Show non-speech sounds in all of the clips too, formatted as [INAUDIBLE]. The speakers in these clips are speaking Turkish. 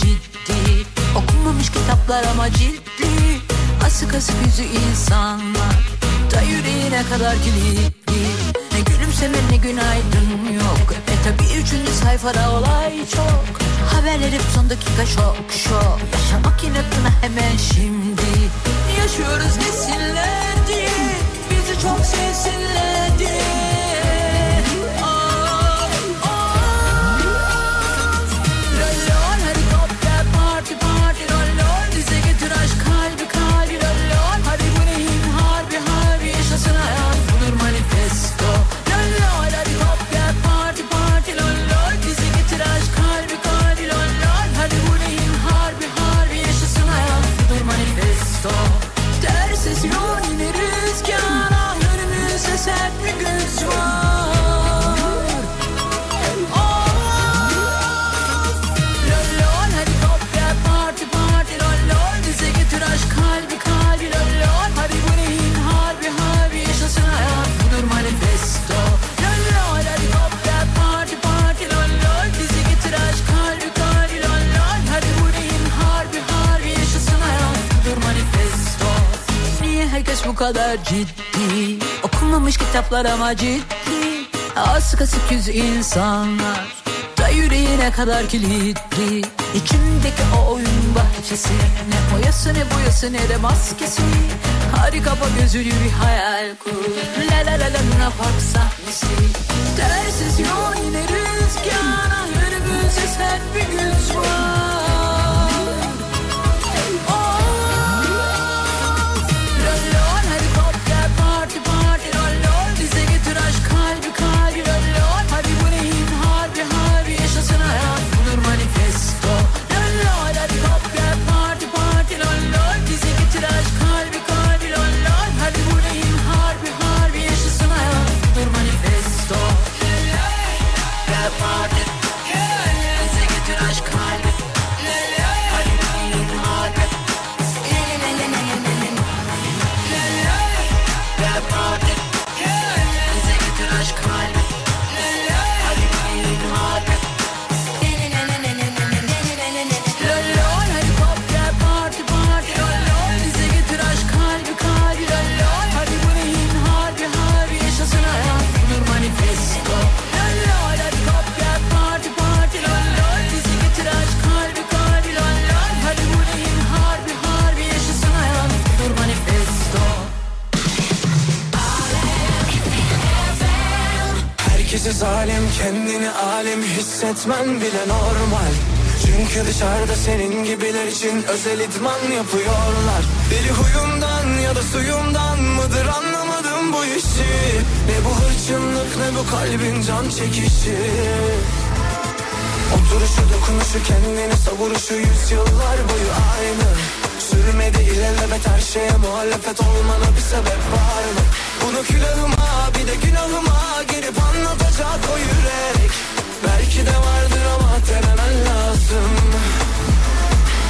ciddi. Okunmamış kitaplar ama ciddi. Asık asık yüzü insanlar. Da yüreğine kadar kilitli. Ne gülümseme ne günaydın yok. E tabi üçüncü sayfada olay çok. Haberler hep son dakika şok şok. Yaşamak inatına hemen şimdi. Yaşıyoruz desinler diye Bizi çok sevsinler diye kadar ciddi. Okunmamış kitaplar ama ciddi. Asık asık yüz insanlar da yüreğine kadar kilitli. İçimdeki o oyun bahçesi Ne boyası ne boyası ne de maskesi. Hadi kapa gözünü bir hayal kur. La la la la Luna Park sahnesi. Tersiz yol yine rüzgar Ah önümüzde sen bir güç var hissetmen bile normal. Çünkü dışarıda senin gibiler için özel idman yapıyorlar. Deli huyundan ya da suyundan mıdır anlamadım bu işi. Ne bu hırçınlık ne bu kalbin can çekişi. Oturuşu dokunuşu kendini savuruşu yüzyıllar boyu aynı. Sürmedi ilelebet her şeye muhalefet olmana bir sebep var mı? Bunu külahıma bir de günahıma girip anlatacak o yürek Belki de vardır ama denemen lazım.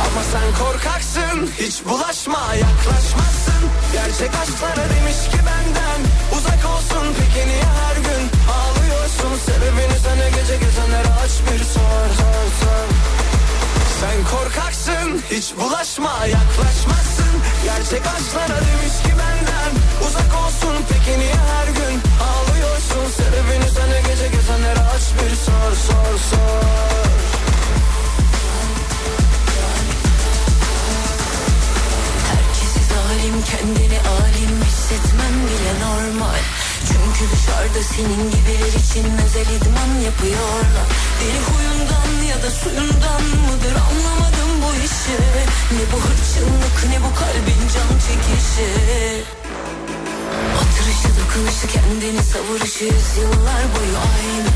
Ama sen korkaksın hiç bulaşma yaklaşmazsın. Gerçek aşklara demiş ki benden Uzak olsun. Peki niye her gün Ağlıyorsun? Sebebini sana gece gezenlere aç bir sor sor sor Sen korkaksın hiç bulaşma yaklaşmazsın. Gerçek aşklara demiş ki benden Uzak olsun. Peki niye her gün Ağlıyorsun? Sebebini sana gece gezenlere aç bir sor sor sor. Herkesi zalim kendini alim hissetmen bile normal Çünkü dışarıda senin gibiler için özel idman yapıyorlar. Deli huyundan ya da suyundan mıdır anlamadım bu işi. Ne bu hırçınlık ne bu kalbin can çekişi. Oturuşu dokunuşu kendini savuruşu yıllar boyu aynı.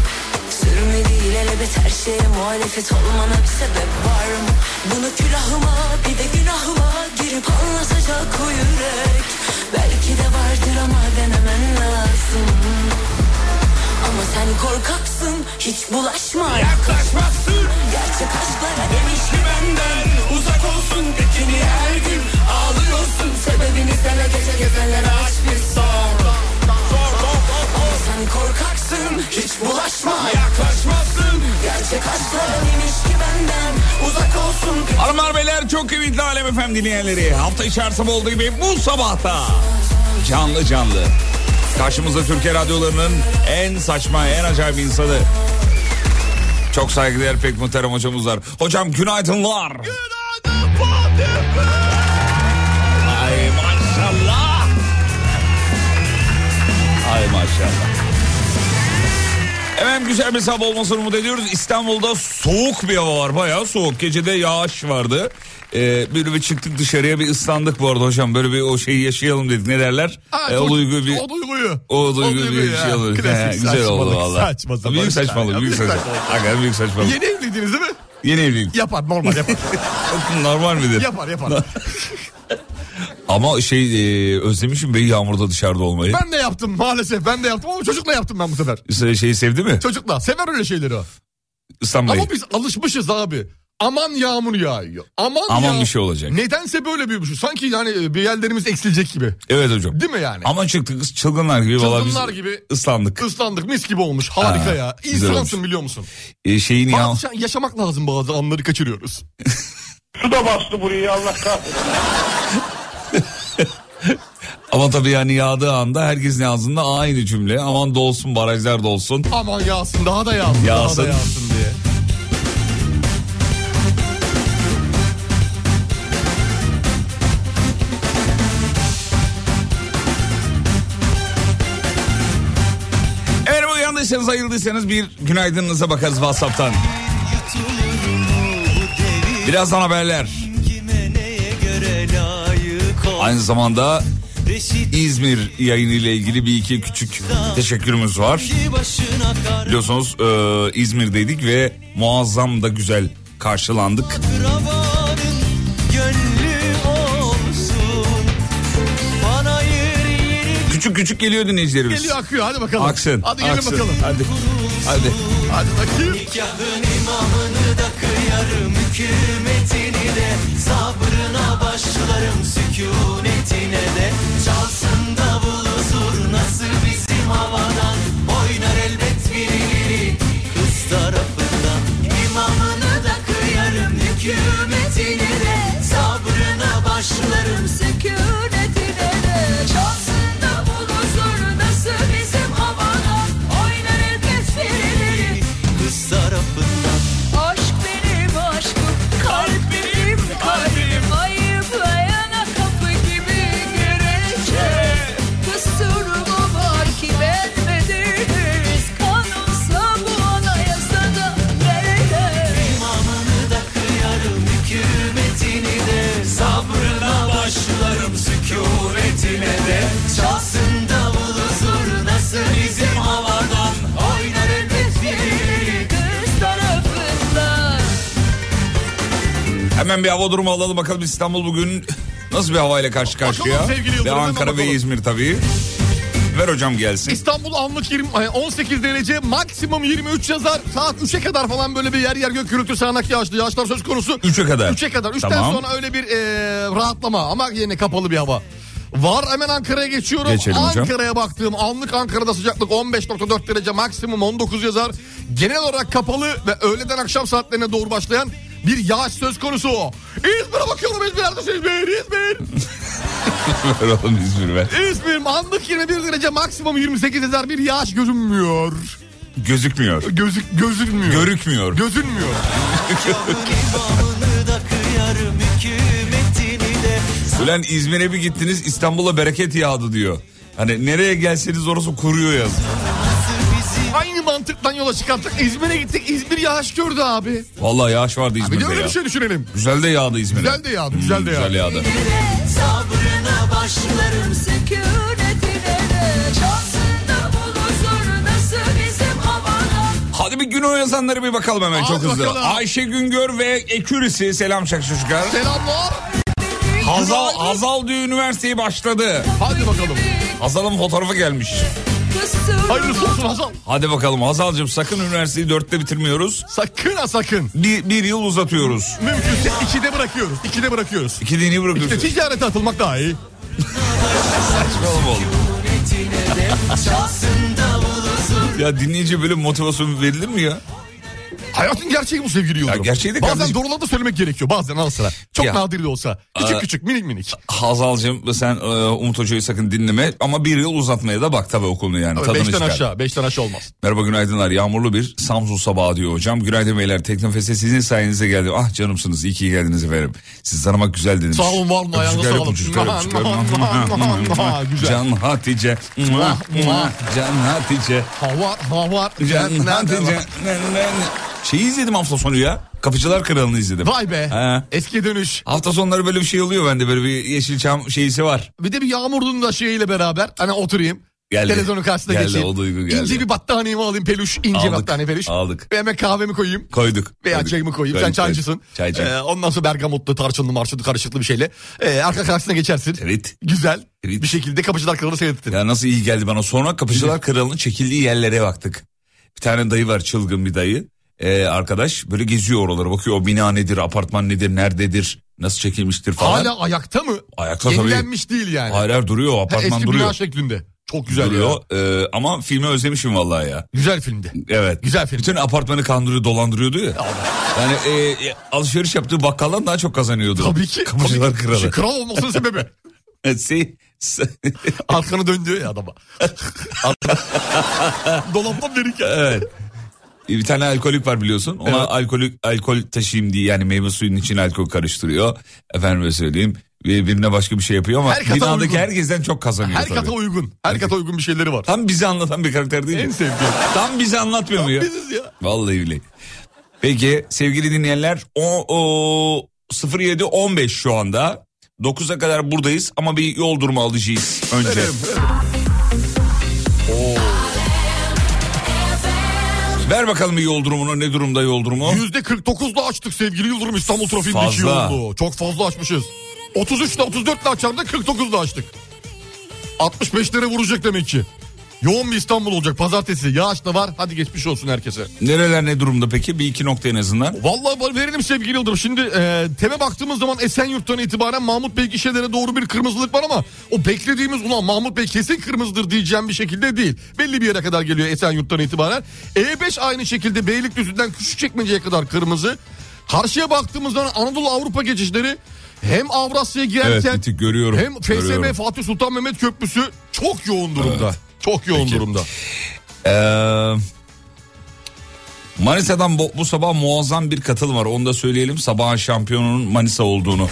Sürmedi ilelebet her şeye muhalefet olmana bir sebep var mı? Bunu külahıma bir de günahıma girip anlatacak o yürek Belki de vardır ama denemen lazım. Ama sen korkaksın hiç bulaşma. Yaklaşmazsın. Gerçek aşklara demiş ki benden. Uzak olsun tekini her gün. Ağlıyorsun. Sebebini sana gece gezenlere aç bir sor sen korkaksın hiç bulaşma Yaklaşmazsın Gerçek aşklara demiş ki benden Uzak olsun Hanımlar beyler çok kıymetli Alem FM dinleyenleri. Hafta içi her sabah olduğu gibi bu sabahta canlı canlı. Karşımızda Türkiye radyolarının en saçma, en acayip insanı. Çok saygıdeğer pek muhterem hocamız var. Hocam günaydınlar. Ay maşallah. Ay maşallah. Hemen güzel bir sabah olmasını umut ediyoruz. İstanbul'da soğuk bir hava var. Bayağı soğuk. Gecede yağış vardı. Ee, böyle bir çıktık dışarıya bir ıslandık bu arada hocam. Böyle bir o şeyi yaşayalım dedik. Ne derler? Ha, Ee, o duygu bir... O duyguyu. O duygu duyguyu bir ya. şey güzel oldu saçmalık, valla. saçma sapan Büyük saçmalık, büyük saçmalık. saçmalık. Hakikaten büyük saçmalık. Yeni evliydiniz değil mi? Yeni evliyim. Yapar normal yapar. [LAUGHS] Normal midir? yapar yapar. [LAUGHS] Ama şey e, özlemişim Bey Yağmur'da dışarıda olmayı. ben de yaptım maalesef ben de yaptım ama çocukla yaptım ben bu sefer. Ben... Şeyi sevdi mi? Çocukla sever öyle şeyleri o. İstanbul'da. Ama biz alışmışız abi. Aman yağmur yağıyor. Aman Aman yağ- bir şey olacak. Nedense böyle büyümüşüz. Sanki yani bir yerlerimiz eksilecek gibi. Evet hocam. Değil mi yani? Ama çıktık çılgınlar gibi. vallahi Çılgınlar gibi ıslandık. ıslandık mis gibi olmuş. Harika Ha, ya. güzel İnsansın olmuş. biliyor musun? E, şeyin ya... Bazı şey- yaşamak lazım bazı anları kaçırıyoruz. [LAUGHS] Su da bastı burayı Allah kahretsin. [LAUGHS] Ama tabii yani yağdığı anda herkesin ağzında aynı cümle. Aman dolsun barajlar dolsun. Aman yağsın daha da yağsın, Yağsın. daha da yağsın diye. Eğer uyandıysanız ayıldıysanız bir günaydınınıza bakarız Whatsapp'tan. Birazdan haberler. Aynı zamanda İzmir yayını ile ilgili bir iki küçük teşekkürümüz var. Biliyorsunuz e, İzmir'deydik ve muazzam da güzel karşılandık. Küçük küçük geliyor dinleyicilerimiz. Geliyor akıyor hadi bakalım. Aksın. Hadi gelin aksın. bakalım. Hadi. Hadi. Hadi bakayım. imamını da kıyarım Hükümetini de Sabrına başlarım Sükunetine de. Çalsın davulu zurnası bizim havadan? Oynar elbet birileri Kız tarafından. İmamını da kıyarım Hükümetini Hemen bir hava durumu alalım bakalım İstanbul bugün nasıl bir havayla karşı karşıya. Bakalım Ve Ankara ve. İzmir tabii. Ver hocam gelsin. İstanbul anlık 20, ay, 18 derece maksimum 23 yazar. Saat 3'e kadar falan böyle bir yer yer gök gürültü sağanak yağışlı yağışlar söz konusu. 3'e kadar. 3'e kadar. 3'ten Tamam. sonra öyle bir e, rahatlama ama yine kapalı bir hava. Var hemen Ankara'ya geçiyorum. Geçelim hocam. Ankara'ya baktığım anlık Ankara'da sıcaklık 15.4 derece maksimum 19 yazar. Genel olarak kapalı ve öğleden akşam saatlerine doğru başlayan bir yağış söz konusu. İzmir'e bakıyorum İzmir neredesin İzmir İzmir. ver oğlum İzmir ver. İzmir anlık 21 derece maksimum 28 yazar bir yağış görünmüyor. Gözükmüyor. Gözük gözükmüyor. Görükmüyor. Gözünmüyor. Ulan İzmir'e bir gittiniz İstanbul'a bereket yağdı diyor. Hani nereye gelseniz orası kuruyor yaz. Aynı mantıktan yola çıkarttık. İzmir'e gittik. İzmir yağış gördü abi. Vallahi yağış vardı Bir de İzmir'de öyle ya. bir şey düşünelim. Güzel de yağdı İzmir'e. Güzel de yağdı, güzel de yağdı. Güzel yağdı. Sabrına başlarım Sükunetine Çalsın Hadi bir gün o yazanlara bir bakalım hemen Hadi çok hızlı. bakalım. Ayşe Güngör ve Ekürisi selam çocuklar. Selamlar. Hazal. Hazal diyor üniversiteye başladı. Hadi bakalım. Hazal'ın fotoğrafı gelmiş. Hayırlısı olsun Hazal. Hadi bakalım Hazal'cığım sakın üniversiteyi dörtte bitirmiyoruz. Sakın ha sakın. Bir, bir yıl uzatıyoruz. Mümkünse ikide bırakıyoruz. İkide bırakıyoruz. İki dini İşte bırakıyoruz. ticarete atılmak daha iyi. Saçmalama oğlum. ya dinleyici böyle motivasyon verilir mi ya? Hayatın gerçeği bu sevgili Yıldırım. Ya gerçeği de Bazen kardeşim. doğruları da söylemek gerekiyor. Bazen al sıra. Çok Ya. nadir de olsa. Küçük Aa. küçük minik minik. Hazal'cığım sen e, Umut Hoca'yı sakın dinleme ama bir yıl uzatmaya da bak tabii okulunu yani. Tabii beşten çıkar. aşağı. Beşten aşağı olmaz. Merhaba günaydınlar. Yağmurlu bir Samsun sabahı diyor hocam. Günaydın beyler. Teknofest'e sizin sayenizde geldim. Ah canımsınız. İyi ki geldiniz efendim. Siz tanımak güzel dediniz. Sağ olun, var olun, mua. Güzel. Can Hatice. Can Hatice. Hava hava. Can Hatice. Şeyi izledim hafta sonu ya. Kapıcılar Kralı'nı izledim. Vay be. He. Eski dönüş. Hafta sonları böyle bir şey oluyor bende. Böyle bir Yeşilçam şeysi var. Bir de bir yağmurluğun da şeyiyle beraber hani oturayım. Geldi. Televizyonun karşısına Geldi, geçeyim. o duygu geldi. İnce bir battaniyemi alayım peluş. ince Aldık, battaniye peluş. aldık. Ve hemen kahvemi koyayım. Koyduk. Veya koyduk. çayımı koyayım. Koyduk, Sen çaycısın. Çaycı. Ee, ondan sonra bergamotlu, tarçınlı, marşılı karışıklı bir şeyle. Ee, arka karşısına geçersin. Evet. Güzel. Evet. Bir şekilde kapıcılar kralı seyrettin. Ya nasıl iyi geldi bana. Sonra Kapıcılar Kralı'nın çekildiği yerlere baktık. Bir tane dayı var çılgın bir dayı. Ee, arkadaş böyle geziyor oraları bakıyor o bina nedir apartman nedir nerededir nasıl çekilmiştir falan. Hala ayakta mı? Ayakta tabii. Yenilenmiş değil yani. Hayır duruyor o Ha, apartman Eski duruyor. bina şeklinde. Çok güzel ya. duruyor. Ee, ama filmi özlemişim vallahi ya. Güzel filmdi. Evet. Güzel film. Bütün apartmanı kandırıyor dolandırıyordu ya. Yani e, e, alışveriş yaptığı bakkaldan daha çok kazanıyordu. Tabii ki. Kapıcılar Tabii. Kralı. Şey, Kral olmasının sebebi. [LAUGHS] Şey- Arkanı dön diyor ya adama. [LAUGHS] [LAUGHS] Dolaptan verirken. evet. Bir tane alkolik var biliyorsun. Ona Evet. alkolik alkol taşıyayım diye yani meyve suyunun içine alkol karıştırıyor. Efendime söyleyeyim. Ve birine başka bir şey yapıyor ama Her binadaki uygun. herkesten çok kazanıyor Her tabii. kata uygun. Her kata uygun bir şeyleri var. Tam bizi anlatan bir karakter değil En mi? sevdiğim. Tam bizi anlatmıyor mu ya? Biziz ya. Vallahi bile. Peki sevgili dinleyenler o, o 07.15 şu anda. 9'a kadar buradayız ama bir yol durumu alacağız önce. Verelim, verelim. Ver bakalım bir yol durumunu ne durumda yol durumu? Yüzde 49'da açtık sevgili Yıldırım İstanbul trafiğindeki Fazla. yolu. Çok fazla açmışız. 33'te 34'te açardı 49'da açtık. 65'lere vuracak demek ki. Yoğun bir İstanbul olacak pazartesi. Yağış da var. Hadi geçmiş olsun herkese. Nereler ne durumda peki? Bir iki nokta en azından. Vallahi verelim sevgili Yıldırım. Şimdi e, teme baktığımız zaman Esenyurt'tan itibaren Mahmut Bey gişelere doğru bir kırmızılık var ama o beklediğimiz ulan Mahmut Bey kesin kırmızıdır diyeceğim bir şekilde değil. Belli bir yere kadar geliyor Esenyurt'tan itibaren. E5 aynı şekilde Beylikdüzü'nden Küçükçekmece'ye kadar kırmızı. Karşıya baktığımız zaman Anadolu Avrupa geçişleri hem Avrasya'ya girerken Evet, görüyorum, hem FSM görüyorum. Fatih Sultan Mehmet Köprüsü çok yoğun durumda. Evet. Çok yoğun Peki. durumda. Ee, Manisa'dan bu, bu sabah muazzam bir katılım var. Onu da söyleyelim. Sabah şampiyonunun Manisa olduğunu.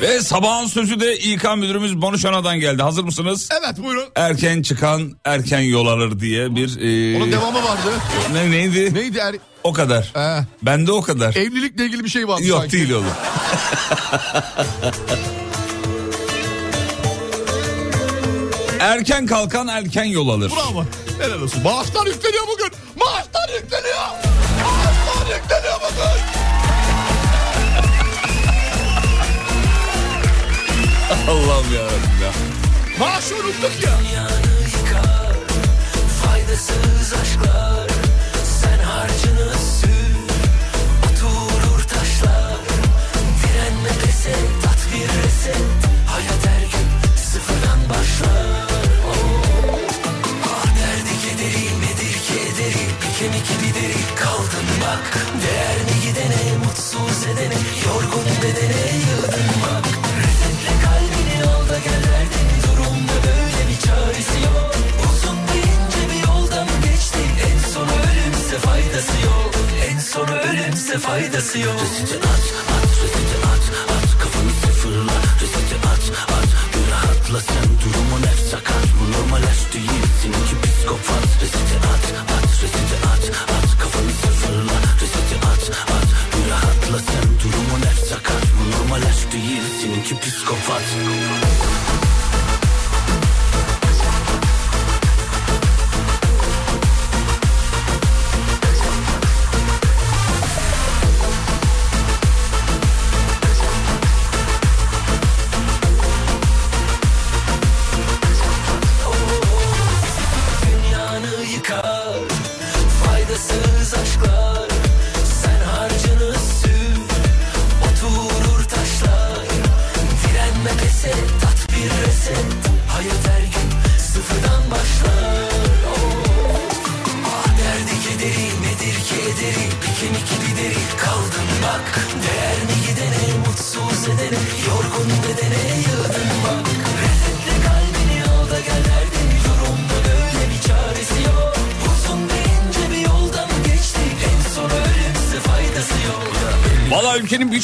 Ve sabahın sözü de İK müdürümüz Banuşana'dan geldi. Hazır mısınız? Evet buyurun. Erken çıkan erken yol alır diye bir... E... Onun devamı vardı. Ne, neydi? Neydi? Er... O kadar. Ee, Bende o kadar. evlilikle ilgili bir şey vardı Yok sanki. değil oğlum. [LAUGHS] erken kalkan erken yol alır. Bravo. Helal olsun. Maaşlar yükleniyor bugün. Maaşlar yükleniyor. Maaşlar yükleniyor bugün. [LAUGHS] Allah'ım yarabbim ya. Maaşı unuttuk ya. Faydasız aşklar bak Değer mi gidene Mutsuz edene Yorgun bedene Yıldın bak Resetle kalbini al da gel derdin Durumda böyle bir çaresi yok. Uzun bir ince bir yoldan geçti? En sonu ölümse faydası yok. En sonu ölümse faydası yok. Reseti at at reseti at at Kafanı sıfırla reseti at at Bir rahatla sen durumun hep sakat Bu normal aşk değil seninki psikopat. Reseti at at reseti at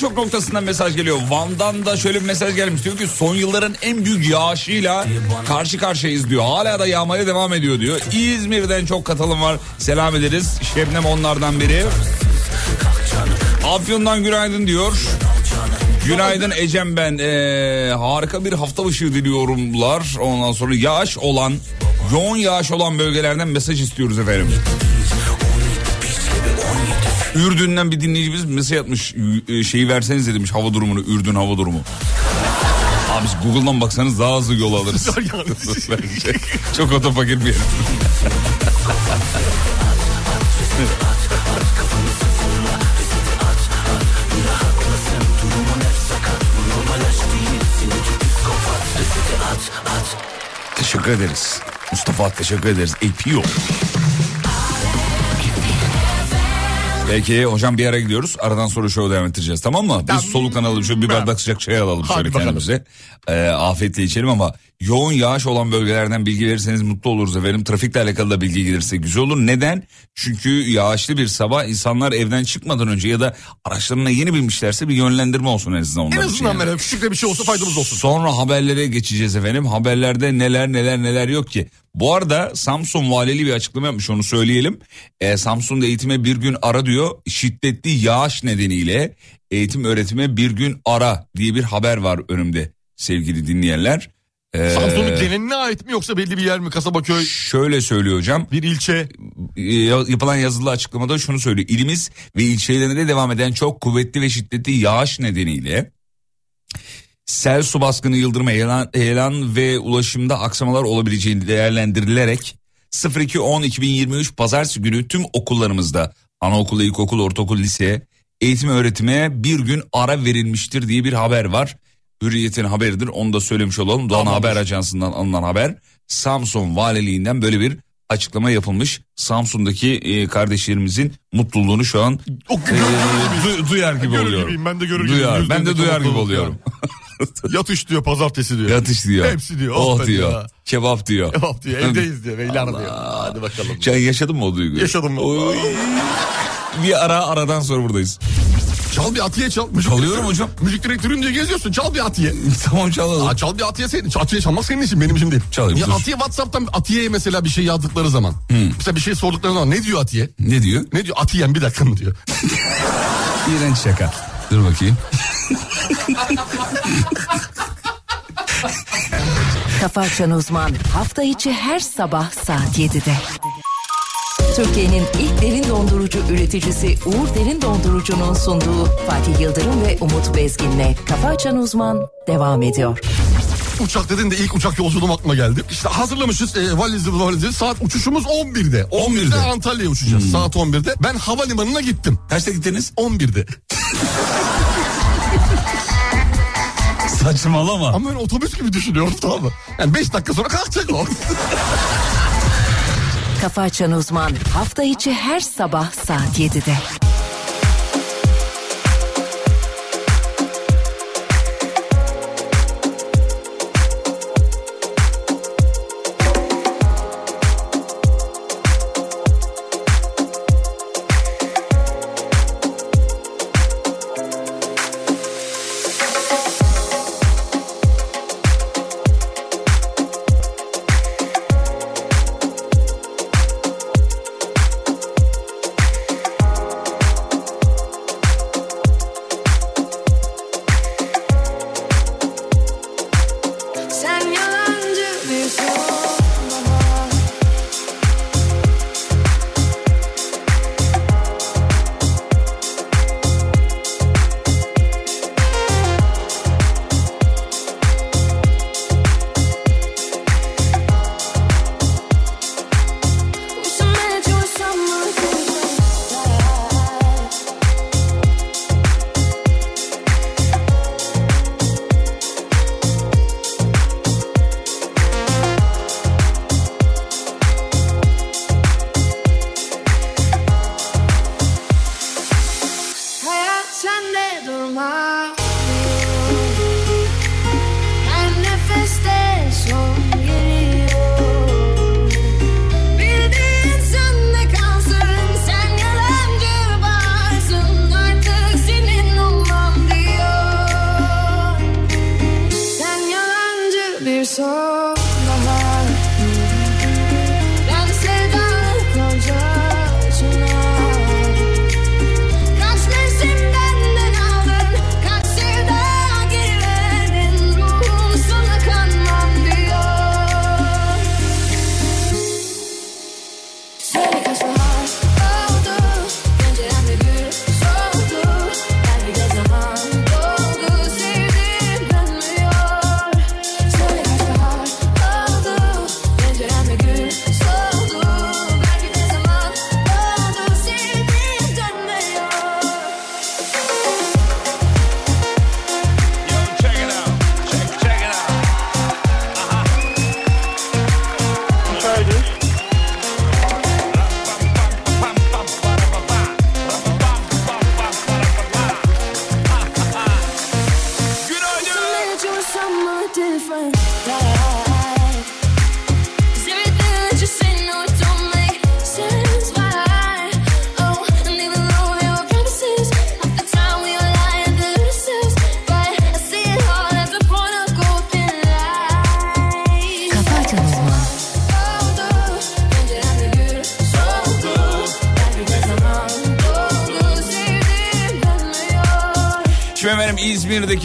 birçok noktasından mesaj geliyor. Van'dan da şöyle bir mesaj gelmiş. Diyor ki son yılların en büyük yağışıyla karşı karşıyayız diyor. Hala da yağmaya devam ediyor diyor. İzmir'den çok katılım var. Selam ederiz. Şebnem onlardan biri. Afyon'dan günaydın diyor. Günaydın Ecem ben. Ee, harika bir hafta başı diliyorumlar. Ondan sonra yağış olan, yoğun yağış olan bölgelerden mesaj istiyoruz efendim. Ürdün'den bir dinleyicimiz mesaj atmış. e, Şeyi verseniz demiş hava durumunu. Ürdün hava durumu. Abi Google'dan baksanız daha hızlı yol alırız. [LAUGHS] Çok otopakir bir yer. Teşekkür ederiz. Mustafa teşekkür ederiz. APO. Peki hocam bir yere gidiyoruz. Aradan sonra şovu devam ettireceğiz tamam mı? Biz soluklan alalım şöyle bir bardak sıcak çay alalım Hadi şöyle bakalım. kendimize. Ee, afiyetle içelim ama yoğun yağış olan bölgelerden bilgi verirseniz mutlu oluruz efendim. Trafikle alakalı da bilgi gelirse güzel olur. Neden? Çünkü yağışlı bir sabah insanlar evden çıkmadan önce ya da araçlarına yeni binmişlerse bir yönlendirme olsun en azından En azından yani. küçük de bir şey olsa faydamız olsun. Sonra haberlere geçeceğiz efendim. Haberlerde neler neler neler yok ki. Bu arada Samsun valiliği bir açıklama yapmış onu söyleyelim. Ee, Samsun'da eğitime bir gün ara diyor. Şiddetli yağış nedeniyle eğitim öğretime bir gün ara diye bir haber var önümde sevgili dinleyenler. Ee, Samsun'un geneline ait mi yoksa belli bir yer mi? Kasaba köy, Şöyle söylüyor hocam. bir ilçe. e, yapılan yazılı açıklamada şunu söylüyor. İlimiz ve ilçelerinde devam eden çok kuvvetli ve şiddetli yağış nedeniyle sel su baskını yıldırma heyelan, heyelan ve ulaşımda aksamalar olabileceğini değerlendirilerek 02-10-2023 pazartesi günü tüm okullarımızda anaokulu, ilkokul, ortaokul, lise eğitim öğretime bir gün ara verilmiştir diye bir haber var. Hürriyet'in haberidir onu da söylemiş olalım. Doğan Tamamdır. Haber Ajansı'ndan alınan haber. Samsun Valiliğinden böyle bir açıklama yapılmış. Samsun'daki e, kardeşlerimizin mutluluğunu şu an e, du- duyar gibi Görür oluyorum. gibiyim, ben de görür Duyar. gibiyim. Ben de duyar gibi oluyorum. Yatış diyor pazartesi diyor. Yatış diyor. Hepsi diyor. Oh, Oh diyor. diyor. Kebap diyor. Cevap diyor. Evdeyiz diyor. Beyler diyor. Hadi bakalım. Sen yaşadın mı o duyguyu? Yaşadım. Oy. Bir ara aradan sonra buradayız. Çal bir atiye çal. Müzik Çalıyorum hocam. Müzik direktörün diye geziyorsun. Çal bir atiye. [LAUGHS] tamam çalalım. Aa, çal bir atiye senin. Atiye çalmak senin için benim için değil. Çalayım, Ya dur. atiye Whatsapp'tan Atiye'ye mesela bir şey yazdıkları zaman. Mesela bir şey sordukları zaman ne diyor Atiye? Ne diyor? Ne diyor? Atiyen bir dakika mı diyor. [LAUGHS] İğrenç şaka. Dur bakayım. Kafa Açan Uzman hafta içi her sabah saat 7'de. Türkiye'nin ilk derin dondurucu üreticisi Uğur Derin Dondurucu'nun sunduğu Fatih Yıldırım ve Umut Bezgin'le Kafa Açan Uzman devam ediyor. Uçak dedin de ilk uçak yolculuğum aklıma geldi. İşte hazırlamışız e, valizi valizi. Saat uçuşumuz 11'de. 11'de, 11'de. Antalya'ya uçacağız. Saat 11'de. Ben havalimanına gittim. Kaçta gittiniz? 11'de. Saçmalama. Ama ben otobüs gibi düşünüyorum tamam mı? Yani 5 dakika sonra kalkacak o. Kafa Açan Uzman hafta içi her sabah saat 7'de.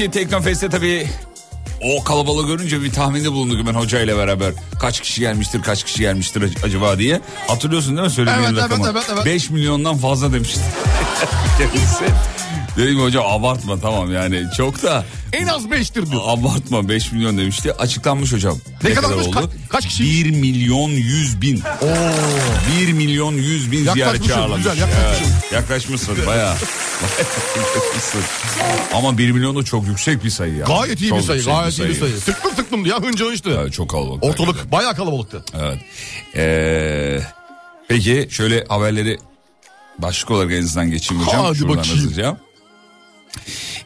İzmir'deki Teknofest'te tabii o kalabalığı görünce bir tahminde bulunduk ben hocayla beraber. Kaç kişi gelmiştir, kaç kişi gelmiştir ac- acaba diye. Hatırlıyorsun değil mi söylediğim Evet, evet, rakamı? evet, evet. 5 milyondan fazla demişti. [LAUGHS] Kendisi. Dedim hocam abartma tamam yani çok da En az 5'tir diyor. abartma 5 milyon demişti. Açıklanmış hocam. Ne kadarmış? Ka- kaç kişi? 1 milyon 100 bin. 1 milyon 100 bin ziyaretçi ağırlamış. güzel, yaklaşmışsın. Evet, yaklaşmışsın bayağı. Ama 1 milyon da çok yüksek bir sayı ya. Gayet iyi Çok bir sayı. Gayet iyi bir sayı. Tıklım tıklım ya hınca hınçtı. Evet, çok kalabalık. Ortalık bayağı kalabalıktı. Evet. Ee, peki şöyle haberleri başlık olarak elinizden geçeyim hocam. Hadi Şuradan bakayım. hızlıca.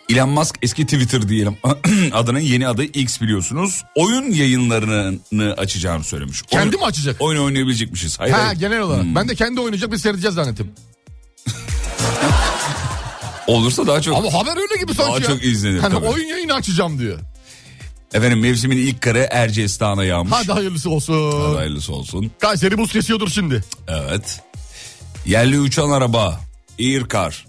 Elon Musk eski Twitter diyelim [CLEARS THROAT] adının yeni adı X biliyorsunuz. Oyun yayınlarını açacağını söylemiş. Kendi Oyun- mi açacak? Oyun oynayabilecekmişiz. Hayır, Ha hayır. genel olarak. Hmm. Ben de kendi oynayacak bir seyredeceğiz zannettim. Olursa daha çok. Ama haber öyle gibi sanki Daha ya. çok izlenir Hani tabii. oyun yayını açacağım diyor. Efendim mevsimin ilk karı Erciyes Dağı'na yağmış. Hadi hayırlısı olsun. Hadi hayırlısı olsun. Kayseri buz kesiyordur şimdi. Evet. Yerli uçan araba Aircar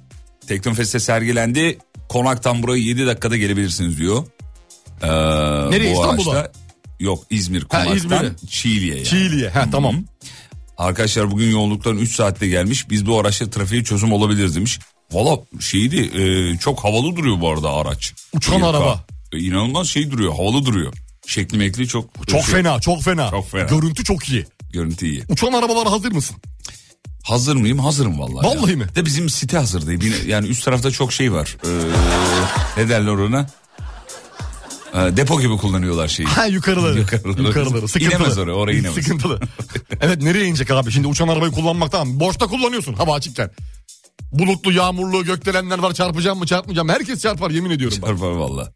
Teknofest'te sergilendi. Konaktan buraya 7 dakikada gelebilirsiniz diyor. Ee, Nereye, bu İstanbul'a? araçta- Yok İzmir Konaktan İzmir'e. Çiğli'ye yani. Çiğli'ye. Ha tamam. Arkadaşlar bugün yoğunluktan 3 saatte gelmiş. Biz bu araçla trafiğe çözüm olabiliriz demiş. Valla şeydi e, çok havalı duruyor bu arada araç. Uçan araba. E, inanılmaz şey duruyor havalı duruyor. Şekli mekli çok. Çok şey, fena çok fena. Çok fena. Görüntü çok iyi. Görüntü iyi. Uçan arabalara hazır mısın? Hazır mıyım? Hazırım vallahi. Vallahi ya. mi? De bizim site hazır değil. Yani üst tarafta çok şey var. Ee, ne derler ona? Ee, depo gibi kullanıyorlar şeyi. Ha yukarıları. Yukarıları. Yukarıları. Sıkıntılı. İnemez oraya, oraya inemez. Sıkıntılı. evet nereye inecek abi? Şimdi uçan arabayı kullanmak tamam. Boşta kullanıyorsun hava açıkken. Bulutlu, yağmurlu, gökdelenler var çarpacağım mı çarpmayacağım mı? Herkes çarpar yemin ediyorum. Çarpar valla.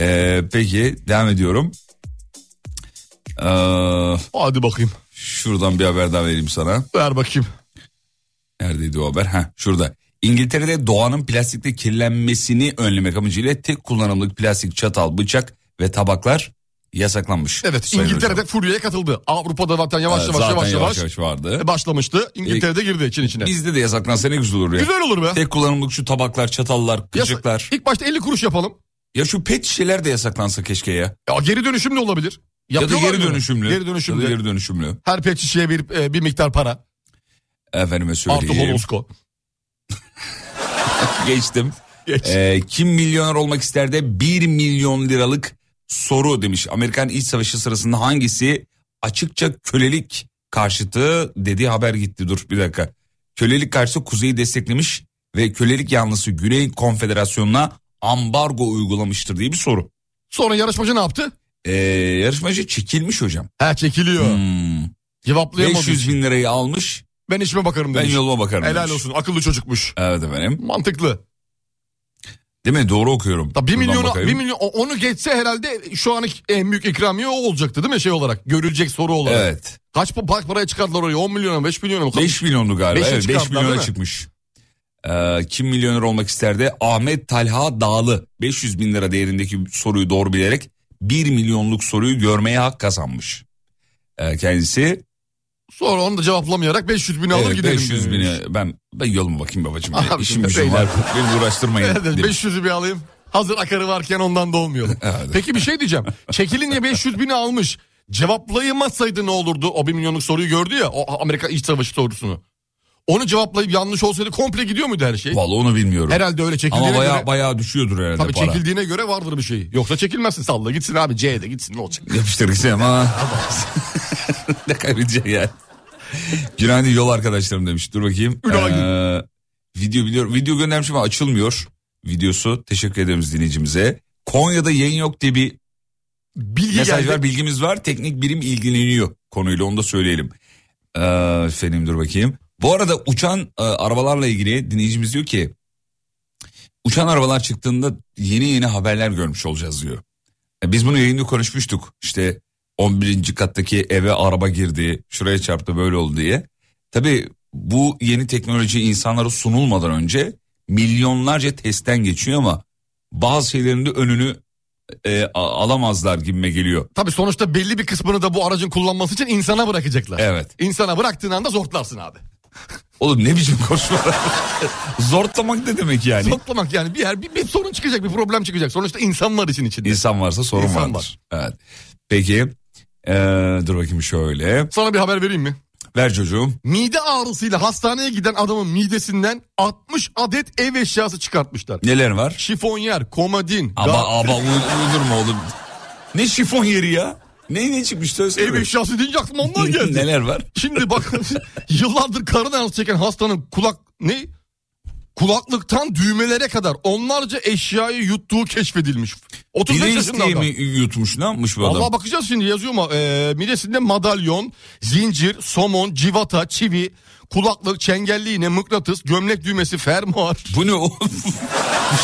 Ee, peki devam ediyorum. Ee, Hadi bakayım. şuradan bir haber daha vereyim sana. Ver bakayım. Neredeydi o haber? Ha şurada. İngiltere'de doğanın plastikle kirlenmesini önlemek amacıyla tek kullanımlık plastik çatal, bıçak ve tabaklar yasaklanmış. Evet İngiltere'de furyaya katıldı. Avrupa'da zaten yavaş Evet, yavaş zaten yavaş yavaş, yavaş vardı. e, başlamıştı. İngiltere'de girdi için içine. Bizde de yasaklansa ne güzel olur ya. Güzel olur be. Tek kullanımlık şu tabaklar, çatallar, Yasa- kıçıklar. İlk başta 50 kuruş yapalım. Ya şu pet şişeler de yasaklansa keşke ya. Ya geri dönüşüm de olabilir. Ya da Yapıyorlar geri dönüşümlü. Geri dönüşümlü. Ya da geri dönüşümlü. Her pet şişeye bir, e, bir miktar para. Efendime Artı söyleyeyim. holosko. [LAUGHS] Geçtim. Geç. Ee, kim milyoner olmak ister de 1 milyon liralık soru demiş. Amerikan İç Savaşı sırasında hangisi açıkça kölelik karşıtı dediği haber gitti. Dur bir dakika. Kölelik karşıtı Kuzey'i desteklemiş ve kölelik yanlısı Güney Konfederasyonu'na ambargo uygulamıştır diye bir soru. Sonra yarışmacı ne yaptı? Ee, yarışmacı çekilmiş hocam. Ha çekiliyor. Hmm. Cevaplayamadı. 500 bin lirayı almış. Ben işime bakarım Ben demiş. yoluma bakarım. Helal demiş. olsun akıllı çocukmuş. Evet efendim. Mantıklı. Değil mi? Doğru okuyorum. Da 1 Buradan milyonu, bakayım. 1 milyon onu geçse herhalde şu an en büyük ikramiye o olacaktı değil mi şey olarak? Görülecek soru olarak. Evet. Kaç kaç paraya çıkardılar oraya? 10 milyona mı 5 milyona mı? 5 milyondu galiba. Beşe Evet 5 çıkardılar, milyona çıkmış. Ee, kim milyoner olmak isterdi? Ahmet Talha Dağlı 500 bin lira değerindeki soruyu doğru bilerek 1 milyonluk soruyu görmeye hak kazanmış. Ee, kendisi Sonra onu da cevaplamayarak 500 bin alır evet, gidelim. 500 demiş. bini ben, ben yoluma bakayım babacığım. Abi İşim gücüm var. Beni uğraştırmayın. Evet, demiş. 500'ü bir alayım. Hazır akarı varken ondan da olmayalım. [LAUGHS] Peki bir şey diyeceğim. Çekilince 500 bini almış. Cevaplayamazsaydı ne olurdu? O 1 milyonluk soruyu gördü ya. O Amerika İç Savaşı sorusunu. Onu cevaplayıp yanlış olsaydı komple gidiyor muydu her şey? Vallahi onu bilmiyorum. Herhalde öyle çekildiğine Ama baya, göre. bayağı düşüyordur herhalde Tabii para. çekildiğine göre vardır bir şey. Yoksa çekilmezsin salla gitsin abi C'de gitsin ne olacak? Yapıştır gitsin ama. [LAUGHS] ne kaybedeceksin yani. Günaydın yol arkadaşlarım demiş. Dur bakayım. Ee, video biliyorum. Video göndermişim ama açılmıyor. Videosu. Teşekkür ederiz dinleyicimize. Konya'da yayın yok diye bir Bilgi mesaj geldi. var bilgimiz var. Teknik birim ilgileniyor konuyla onu da söyleyelim. Ee, efendim dur bakayım. Bu arada uçan e, arabalarla ilgili dinleyicimiz diyor ki uçan arabalar çıktığında yeni yeni haberler görmüş olacağız diyor. E, biz bunu yayında konuşmuştuk. İşte 11. kattaki eve araba girdi, şuraya çarptı böyle oldu diye. Tabii bu yeni teknoloji insanlara sunulmadan önce milyonlarca testten geçiyor ama bazı şeylerin de önünü e, alamazlar gibime geliyor. Tabii sonuçta belli bir kısmını da bu aracın kullanması için insana bırakacaklar. Evet. İnsana bıraktığın anda zortlarsın abi. [LAUGHS] Oğlum ne biçim konuşmalar. [LAUGHS] Zortlamak ne demek yani? Zortlamak yani bir yer bir, bir sorun çıkacak bir problem çıkacak. Sonuçta insan var işin içinde. İnsan varsa sorun İnsan vardır. Evet. Peki. Ee, dur bakayım şöyle. Sana bir haber vereyim mi? Ver çocuğum. Mide ağrısıyla hastaneye giden adamın midesinden 60 adet ev eşyası çıkartmışlar. Neler var? Şifonyer, komodin, Ama ga- ama uy- uydurma oğlum. Ne şifon yeri ya? Ne ne çıkmış söylesene. ev eşyası deyince aklıma onlar [LAUGHS] geldi. Neler var? Şimdi bak [LAUGHS] yıllardır karın ağrısı çeken hastanın kulak ne? Kulaklıktan düğmelere kadar onlarca eşyayı yuttuğu keşfedilmiş. 35 Biri yaşında adam. mi yutmuş ne yapmış bu adam? Vallahi bakacağız şimdi yazıyor mu? Ee, midesinde madalyon, zincir, somon, civata, çivi, kulaklık, çengelli iğne, mıknatıs, gömlek düğmesi, fermuar. [LAUGHS] Bu ne oğlum?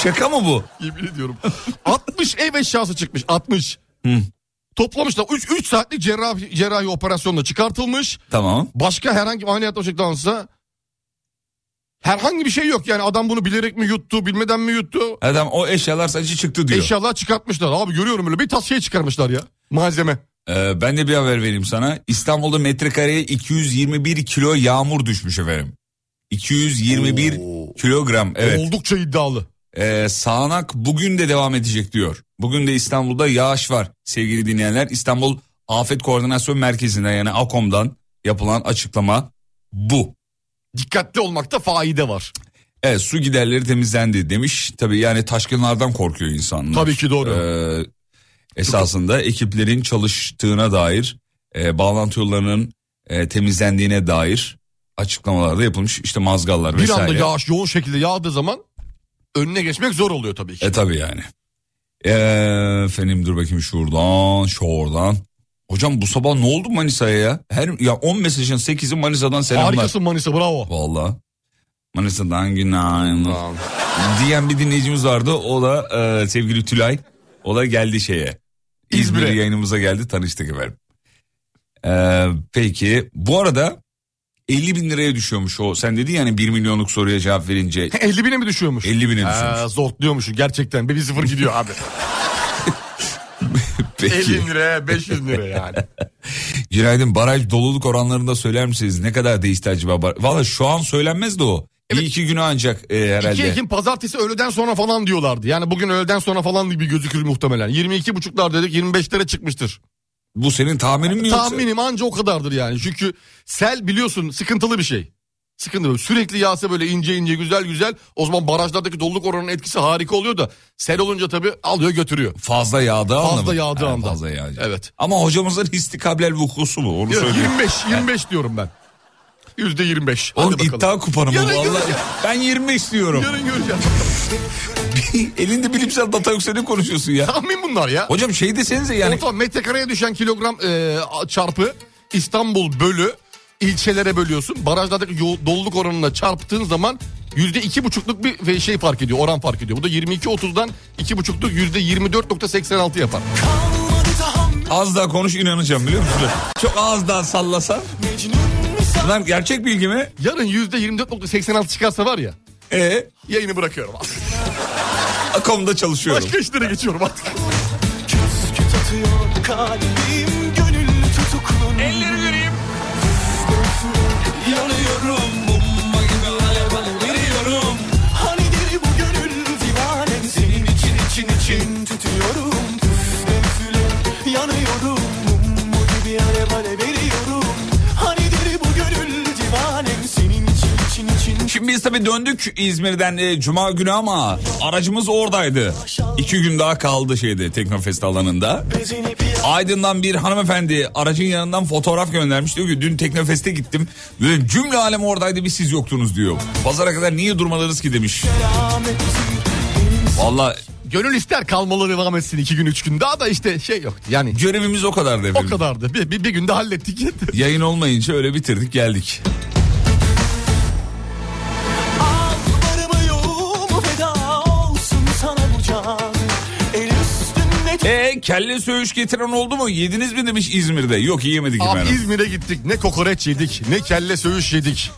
Şaka mı bu? Yemin ediyorum. 60 ev eşyası çıkmış 60. Toplamışlar 3, 3 saatlik cerrahi, cerrahi operasyonla çıkartılmış. Tamam. Başka herhangi bir ameliyat olacaklarsa herhangi bir şey yok. Yani adam bunu bilerek mi yuttu bilmeden mi yuttu? Adam o eşyalar sadece çıktı diyor. Eşyalar çıkartmışlar. Abi görüyorum öyle bir tas şey çıkarmışlar ya. Malzeme. Ee, ben de bir haber vereyim sana. İstanbul'da metrekareye 221 kilo yağmur düşmüş efendim. 221 Oo. kilogram evet. Oldukça iddialı. Ee, sağanak bugün de devam edecek diyor. Bugün de İstanbul'da yağış var sevgili dinleyenler. İstanbul Afet Koordinasyon Merkezi'nden yani AKOM'dan yapılan açıklama bu. Dikkatli olmakta faide var. Evet su giderleri temizlendi demiş. Tabii yani taşkınlardan korkuyor insanlar. Tabii ki doğru. Ee, esasında ekiplerin çalıştığına dair e, bağlantı yollarının e, temizlendiğine dair açıklamalar da yapılmış. İşte mazgallar Bir vesaire. anda yağış yoğun şekilde yağdığı zaman önüne geçmek zor oluyor tabii ki. E tabii yani. Ee, efendim dur bakayım şuradan şuradan. Hocam bu sabah ne oldu Manisa'ya ya? Her ya 10 mesajın 8'i Manisa'dan selamlar. Harikasın Manisa bravo. Valla. Manisa'dan günaydın. Diyen bir dinleyicimiz vardı. O da e, sevgili Tülay. O da geldi şeye. İzmir'e İzmir'e. yayınımıza geldi tanıştık efendim. Ee, peki bu arada 50 bin liraya düşüyormuş o. Sen dedin yani 1 milyonluk soruya cevap verince [LAUGHS] 50 bine mi düşüyormuş? 50 bine düşüyormuş. zortluyormuş gerçekten. Bir sıfır gidiyor abi. [LAUGHS] Peki. 50 liraya 500 lira yani. [LAUGHS] Günaydın baraj doluluk oranlarında söyler misiniz? Ne kadar değişti acaba? Bar- Valla şu an söylenmez de o. Bir iki güne ancak e, herhalde. 2 Ekim pazartesi öğleden sonra falan diyorlardı. Yani bugün öğleden sonra falan bir gözükür muhtemelen. 22.5'lar dedik 25'lere çıkmıştır. Bu senin tahminin mi yoksa? Tahminim anca o kadardır yani. Çünkü sel biliyorsun sıkıntılı bir şey. Sıkıntılı. Sürekli yağsa böyle ince ince güzel güzel. O zaman barajlardaki doluluk oranının etkisi harika oluyor da sel olunca tabii alıyor götürüyor. Fazla yağdığı Fazla mı? yağdığı Ha, anda. Fazla yağacak. Evet. Ama hocamızın istikablel vukusu mu? Onu söyleyeyim. 25 25 diyorum ben. Yüzde 25. Oğlum Hadi bakalım. iddia kupanı mı? Yarın Vallahi ben 25 diyorum. Yarın göreceğiz. [LAUGHS] Elinde bilimsel data ne konuşuyorsun ya? Tahmin bunlar ya. Hocam şey desenize yani. Ortalama metrekareye düşen kilogram e, çarpı İstanbul bölü ilçelere bölüyorsun. Barajlardaki yo- doluluk oranına çarptığın zaman yüzde iki buçukluk bir şey fark ediyor. Oran fark ediyor. Bu da 22-30'dan iki buçukluk yüzde 24.86 yapar. Az daha konuş inanacağım biliyor musun? Çok az daha sallasan. Lan gerçek bilgi mi? Yarın yüzde 24.86 çıkarsa var ya E yayını bırakıyorum. Akom'da çalışıyorum. Başka işlere geçiyorum artık. kalbim tutuyorum Üfle üfle yanıyorum Bomba gibi alev alev veriyorum Hanidir bu gönül divanem Senin için için için Şimdi biz tabii döndük İzmir'den e, Cuma günü ama aracımız oradaydı. İki gün daha kaldı şeyde Teknofest alanında. Aydın'dan bir hanımefendi aracın yanından fotoğraf göndermiş. Diyor ki dün Teknofest'e gittim. Ve cümle alem oradaydı bir siz yoktunuz diyor. Pazara kadar niye durmadınız ki demiş. Valla Gönül ister kalmalı devam etsin iki gün üç gün. Daha da işte şey yoktu yani. görevimiz o kadardı O efendim. kadardı. Bir, bir, bir günde hallettik. [LAUGHS] Yayın olmayınca öyle bitirdik geldik. Al varımı yoğumu feda olsun sana bu can El üstünde E kelle söğüş getiren oldu mu? Yediniz mi demiş İzmir'de. Yok yiyemedik Abi efendim. İzmir'e gittik. Ne kokoreç yedik ne kelle söğüş yedik.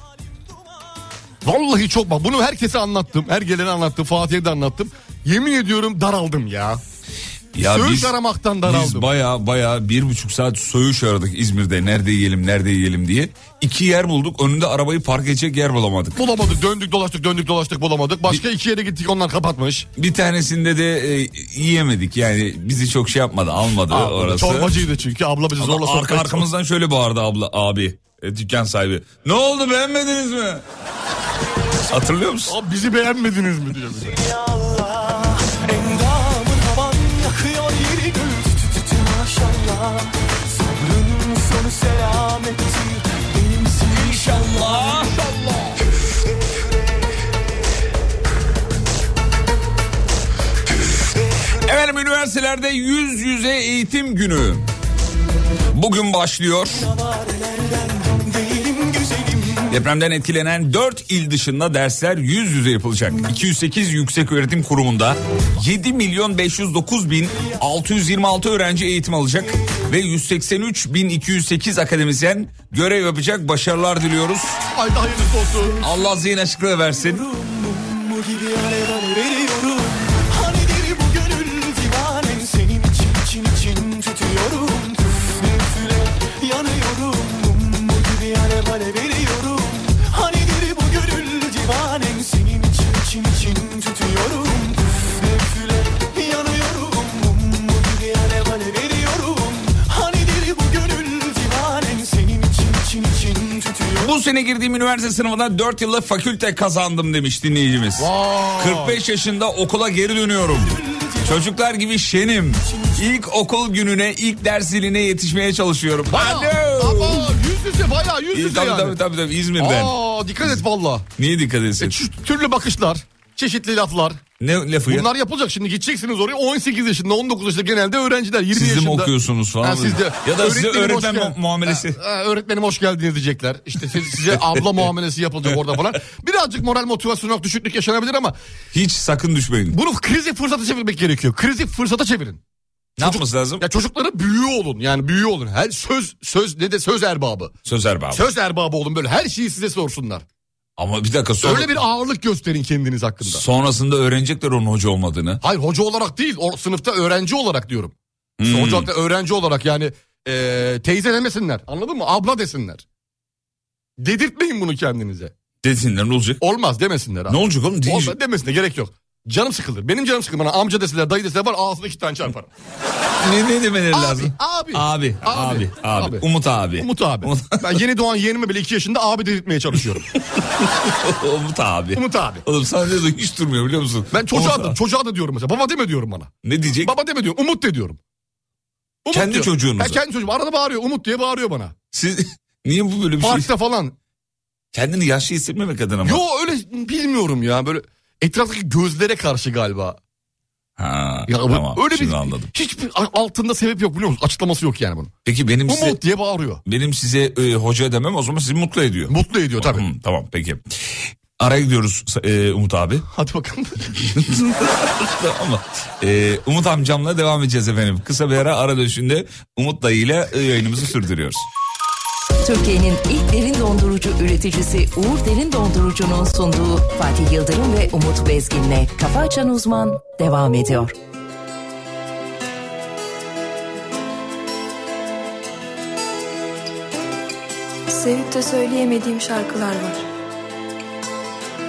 Vallahi çok bak bunu herkese anlattım. Her gelene anlattım. Fatih'e de anlattım. Yemin ediyorum daraldım ya. Ya söğüş biz- aramaktan Biz daraldım. baya baya bir buçuk saat söğüş aradık İzmir'de. Nerede yiyelim nerede yiyelim diye. İki yer bulduk. Önünde arabayı park edecek yer bulamadık. Bulamadık döndük dolaştık döndük dolaştık bulamadık. Başka iki yere gittik onlar kapatmış. Bir tanesinde de e, yiyemedik. Yani bizi çok şey yapmadı almadı Aa, orası. Çorbacıydı çünkü abla bizi zorla arka, arkamızdan şöyle bağırdı abla abi. e, dükkan sahibi. Ne oldu beğenmediniz mi? Hatırlıyor musun? Abi bizi beğenmediniz mi diyor inşallah Efendim üniversitelerde yüz yüze eğitim günü. Bugün başlıyor. Depremden etkilenen 4 il dışında dersler yüz yüze yapılacak. 208 yüksek öğretim kurumunda 7 milyon 509 bin 626 öğrenci eğitim alacak ve 183 bin 208 akademisyen görev yapacak. Başarılar diliyoruz. Haydi hayırlısı olsun. Allah zihin açıklığı versin. Sene girdiğim üniversite sınavında 4 yıllık fakülte kazandım demiş dinleyicimiz. Vay. 45 yaşında okula geri dönüyorum. Çocuklar gibi şenim. İlk okul gününe, ilk ders ziline yetişmeye çalışıyorum. Ama yüz yüze bayağı yüz yüze Tabii, yani. tabii tabii tabii İzmir'den. Aa, dikkat et valla. Niye dikkat etsin? E, türlü bakışlar, çeşitli laflar. ne lafı ya? Bunlar yapılacak şimdi gideceksiniz oraya 18 yaşında 19 yaşında genelde öğrenciler 20 Siz yaşında. mi okuyorsunuz falan? Ha, siz de. Ya da size öğretmen mu- muamelesi. Ha, ha, öğretmenim hoş geldiniz diyecekler. İşte siz- size abla [LAUGHS] muamelesi yapılacak orada falan. Birazcık moral motivasyonel düşüklük yaşanabilir ama Hiç sakın düşmeyin. bunu krizi fırsata çevirmek gerekiyor. Krizi fırsata çevirin. Ne yapması lazım? Ya çocuklara büyüğü olun yani büyüğü olun. Her söz söz ne de söz erbabı. Sözer be abi. Söz erbabı olun böyle her şeyi size sorsunlar. Ama bir dakika sonra, Öyle bir ağırlık gösterin kendiniz hakkında. sonrasında öğrenecekler onun hoca olmadığını. Hayır hoca olarak değil o sınıfta öğrenci olarak diyorum. Hmm. Hoca olarak da öğrenci olarak yani e, teyze demesinler anladın mı? Abla desinler. Dedirtmeyin bunu kendinize. Desinler ne olacak? Olmaz demesinler abi. Ne olacak oğlum? Değil. Olmaz demesinler gerek yok. Canım sıkılır. Benim canım sıkılır. Bana amca deseler, dayı deseler var ağzına iki tane çarparım. [LAUGHS] Ne, ne demeleri Abi, lazım? abi, Abi, abi, abi, abi. Umut abi. Umut abi. [LAUGHS] ben yeni doğan yeğenime bile iki yaşında abi dedirtmeye çalışıyorum. [LAUGHS] Umut abi. Umut abi. Oğlum sana de hiç durmuyor biliyor musun? Ben çocuğa Umut da, abi. çocuğa da diyorum mesela. Baba deme diyorum bana. Ne diyecek? Baba deme diyorum. Umut de diyorum. Umut Kendi diyor. çocuğunuza. Ya kendi çocuğum. Arada bağırıyor. Umut diye bağırıyor bana. Siz niye bu böyle bir şey? Parkta falan. Kendini yaşlı hissetmemek adına mı? Yo öyle bilmiyorum ya. Böyle etraftaki gözlere karşı galiba. Ha, Ya tamam öyle şimdi bir anladım. hiçbir altında sebep yok biliyor musun? Açıklaması yok yani bunun. Peki benim size, Umut diye bağırıyor. benim size e, hoca demem o zaman sizi mutlu ediyor. Mutlu ediyor tabii. Hı, tamam peki. Araya gidiyoruz e, Umut abi. [LAUGHS] Hadi bakalım. [LAUGHS] Ama e, Umut amcamla devam edeceğiz efendim. Kısa bir ara ara dönüşünde Umut dayıyla e, yayınımızı sürdürüyoruz. Türkiye'nin ilk derin dondurucu üreticisi Uğur Derin Dondurucu'nun sunduğu Fatih Yıldırım ve Umut Bezgin'le Kafa Açan Uzman devam ediyor. Sevip de söyleyemediğim şarkılar var.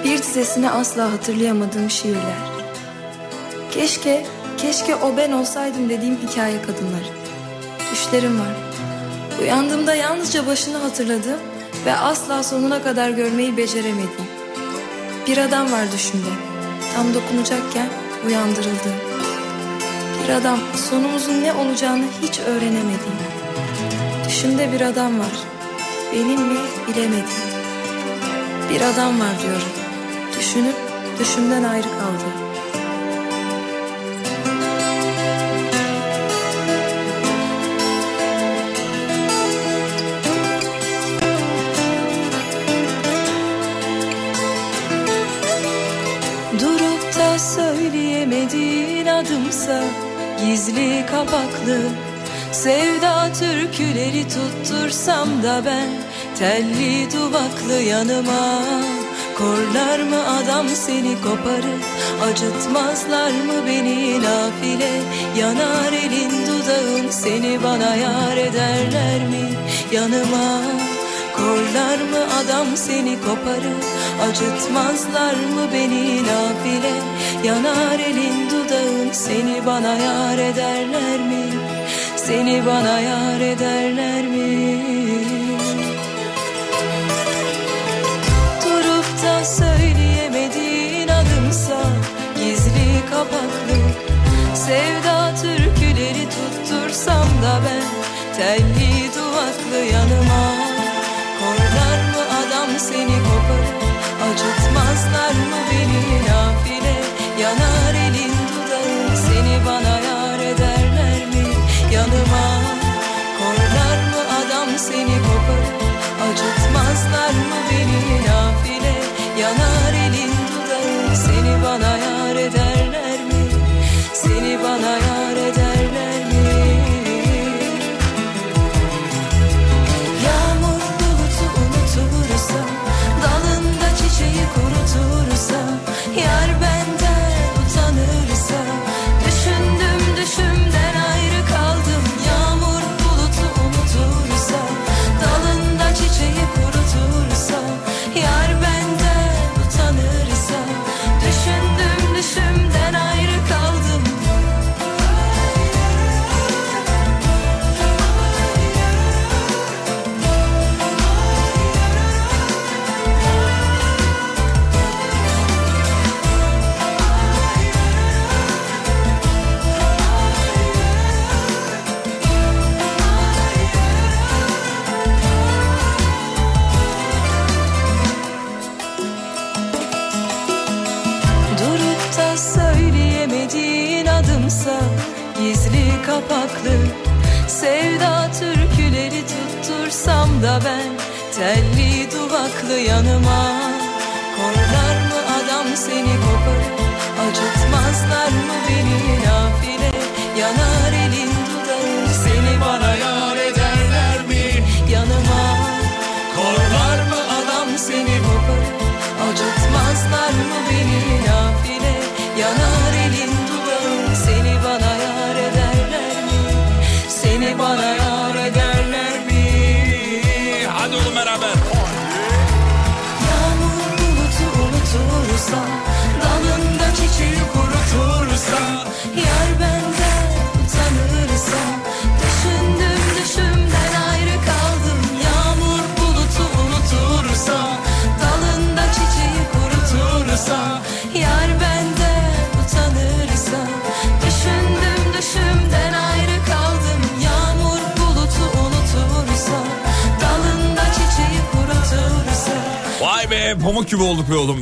Bir dizesini asla hatırlayamadığım şiirler. Keşke, keşke o ben olsaydım dediğim hikaye kadınları. Düşlerim var Uyandığımda yalnızca başını hatırladığım ve asla sonuna kadar görmeyi beceremediğim. Bir adam var düşümde. Tam dokunacakken uyandırıldı. Bir adam sonumuzun ne olacağını hiç öğrenemediğim. Düşümde bir adam var. Benim mi bilemediğim. Bir adam var diyorum. Düşünüp düşümden ayrı kaldı. Adımsa Gizli kapaklı Sevda türküleri tuttursam da ben Telli duvaklı yanıma. Korlar mı adam seni koparıp Acıtmazlar mı beni nafile? Yanar elin dudağın seni bana yar ederler mi Yanıma? Korlar mı adam seni koparıp Acıtmazlar mı beni nafile? Yanar elin dudağın seni bana yar ederler mi? Seni bana yar ederler mi? Durup da söyleyemediğin adımsa Gizli kapaklı Sevda türküleri tuttursam da ben Telli duvaklı yanıma. Korlar mı adam seni koparıp Acıtmazlar mı beni nafile? Yanar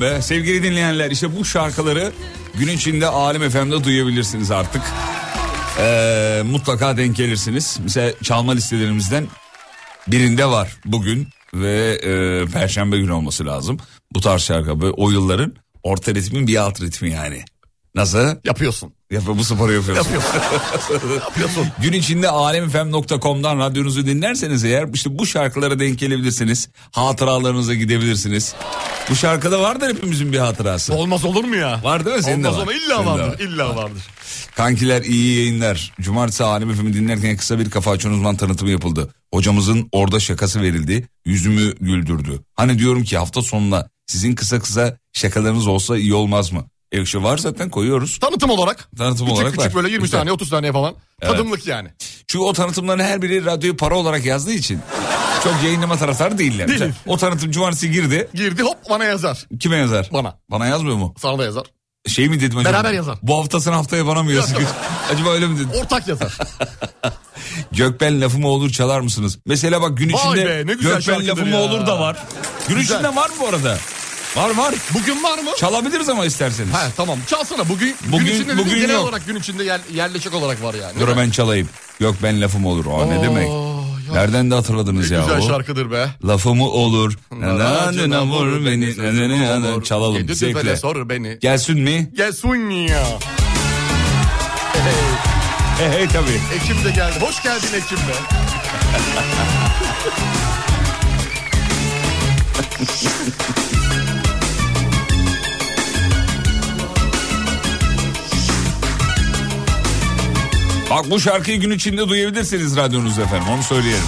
be. Sevgili dinleyenler işte bu şarkıları gün içinde Alem FM'de duyabilirsiniz artık. Ee, mutlaka denk gelirsiniz. Mesela çalma listelerimizden birinde var bugün ve e, perşembe günü olması lazım. Bu tarz şarkı böyle o yılların orta ritmin bir alt ritmi yani. Nasıl? Yapıyorsun. Yap, bu sporu yapıyorsun. Yapıyorsun. [LAUGHS] Yapıyorsun. Gün içinde alemfm.com'dan radyonuzu dinlerseniz eğer işte bu şarkılara denk gelebilirsiniz. Hatıralarınıza gidebilirsiniz. Bu şarkıda vardır hepimizin bir hatırası. Olmaz olur mu ya? Var değil mi? Senin de Olmaz var. ama illa Senin de vardır. var. illa vardır. Kankiler iyi yayınlar. Cumartesi Alem FM'i dinlerken kısa bir kafa açan uzman tanıtımı yapıldı. Hocamızın orada şakası verildi. Yüzümü güldürdü. Hani diyorum ki hafta sonuna sizin kısa kısa şakalarınız olsa iyi olmaz mı? E şu var zaten koyuyoruz. Tanıtım olarak. Tanıtım küçük olarak küçük var. böyle 20 Güzel. saniye 30 saniye falan. Evet. Tadımlık yani. Çünkü o tanıtımların her biri radyoyu para olarak yazdığı için çok yayınlama taraftarı değiller. Değil. Mesela O tanıtım cumartesi girdi. Girdi hop bana yazar. Kime yazar? Bana. Bana yazmıyor mu? Sana da yazar. Şey mi dedim acaba? Beraber yazar. Bu haftasını haftaya bana mı yok. [LAUGHS] acaba öyle mi dedim? Ortak yazar. [LAUGHS] Gökben lafımı olur çalar mısınız? Mesela bak gün Vay içinde be, Gökben lafımı ya. olur da var. Gün Güzel. içinde var mı bu arada? Var var. Bugün var mı? Çalabiliriz ama isterseniz. He tamam çalsana bugün, Bugün- gün içinde bugün genel yok. olarak gün içinde yer, yerleşik olarak var yani. Dur ben çalayım. Gökben lafım olur. Aa, ne Oo, demek? ya. Nereden de hatırladınız Ne ya güzel o? şarkıdır be. Lafımı olur. Naracına vur beni. olur. Çalalım Yedi zevkle. sor beni. Gelsin mi? Gelsin ya. Hey hey tabii. Ekim de geldi. Hoş geldin Ekim be. Bak bu şarkıyı gün içinde duyabilirsiniz radyonuzda efendim onu söyleyelim.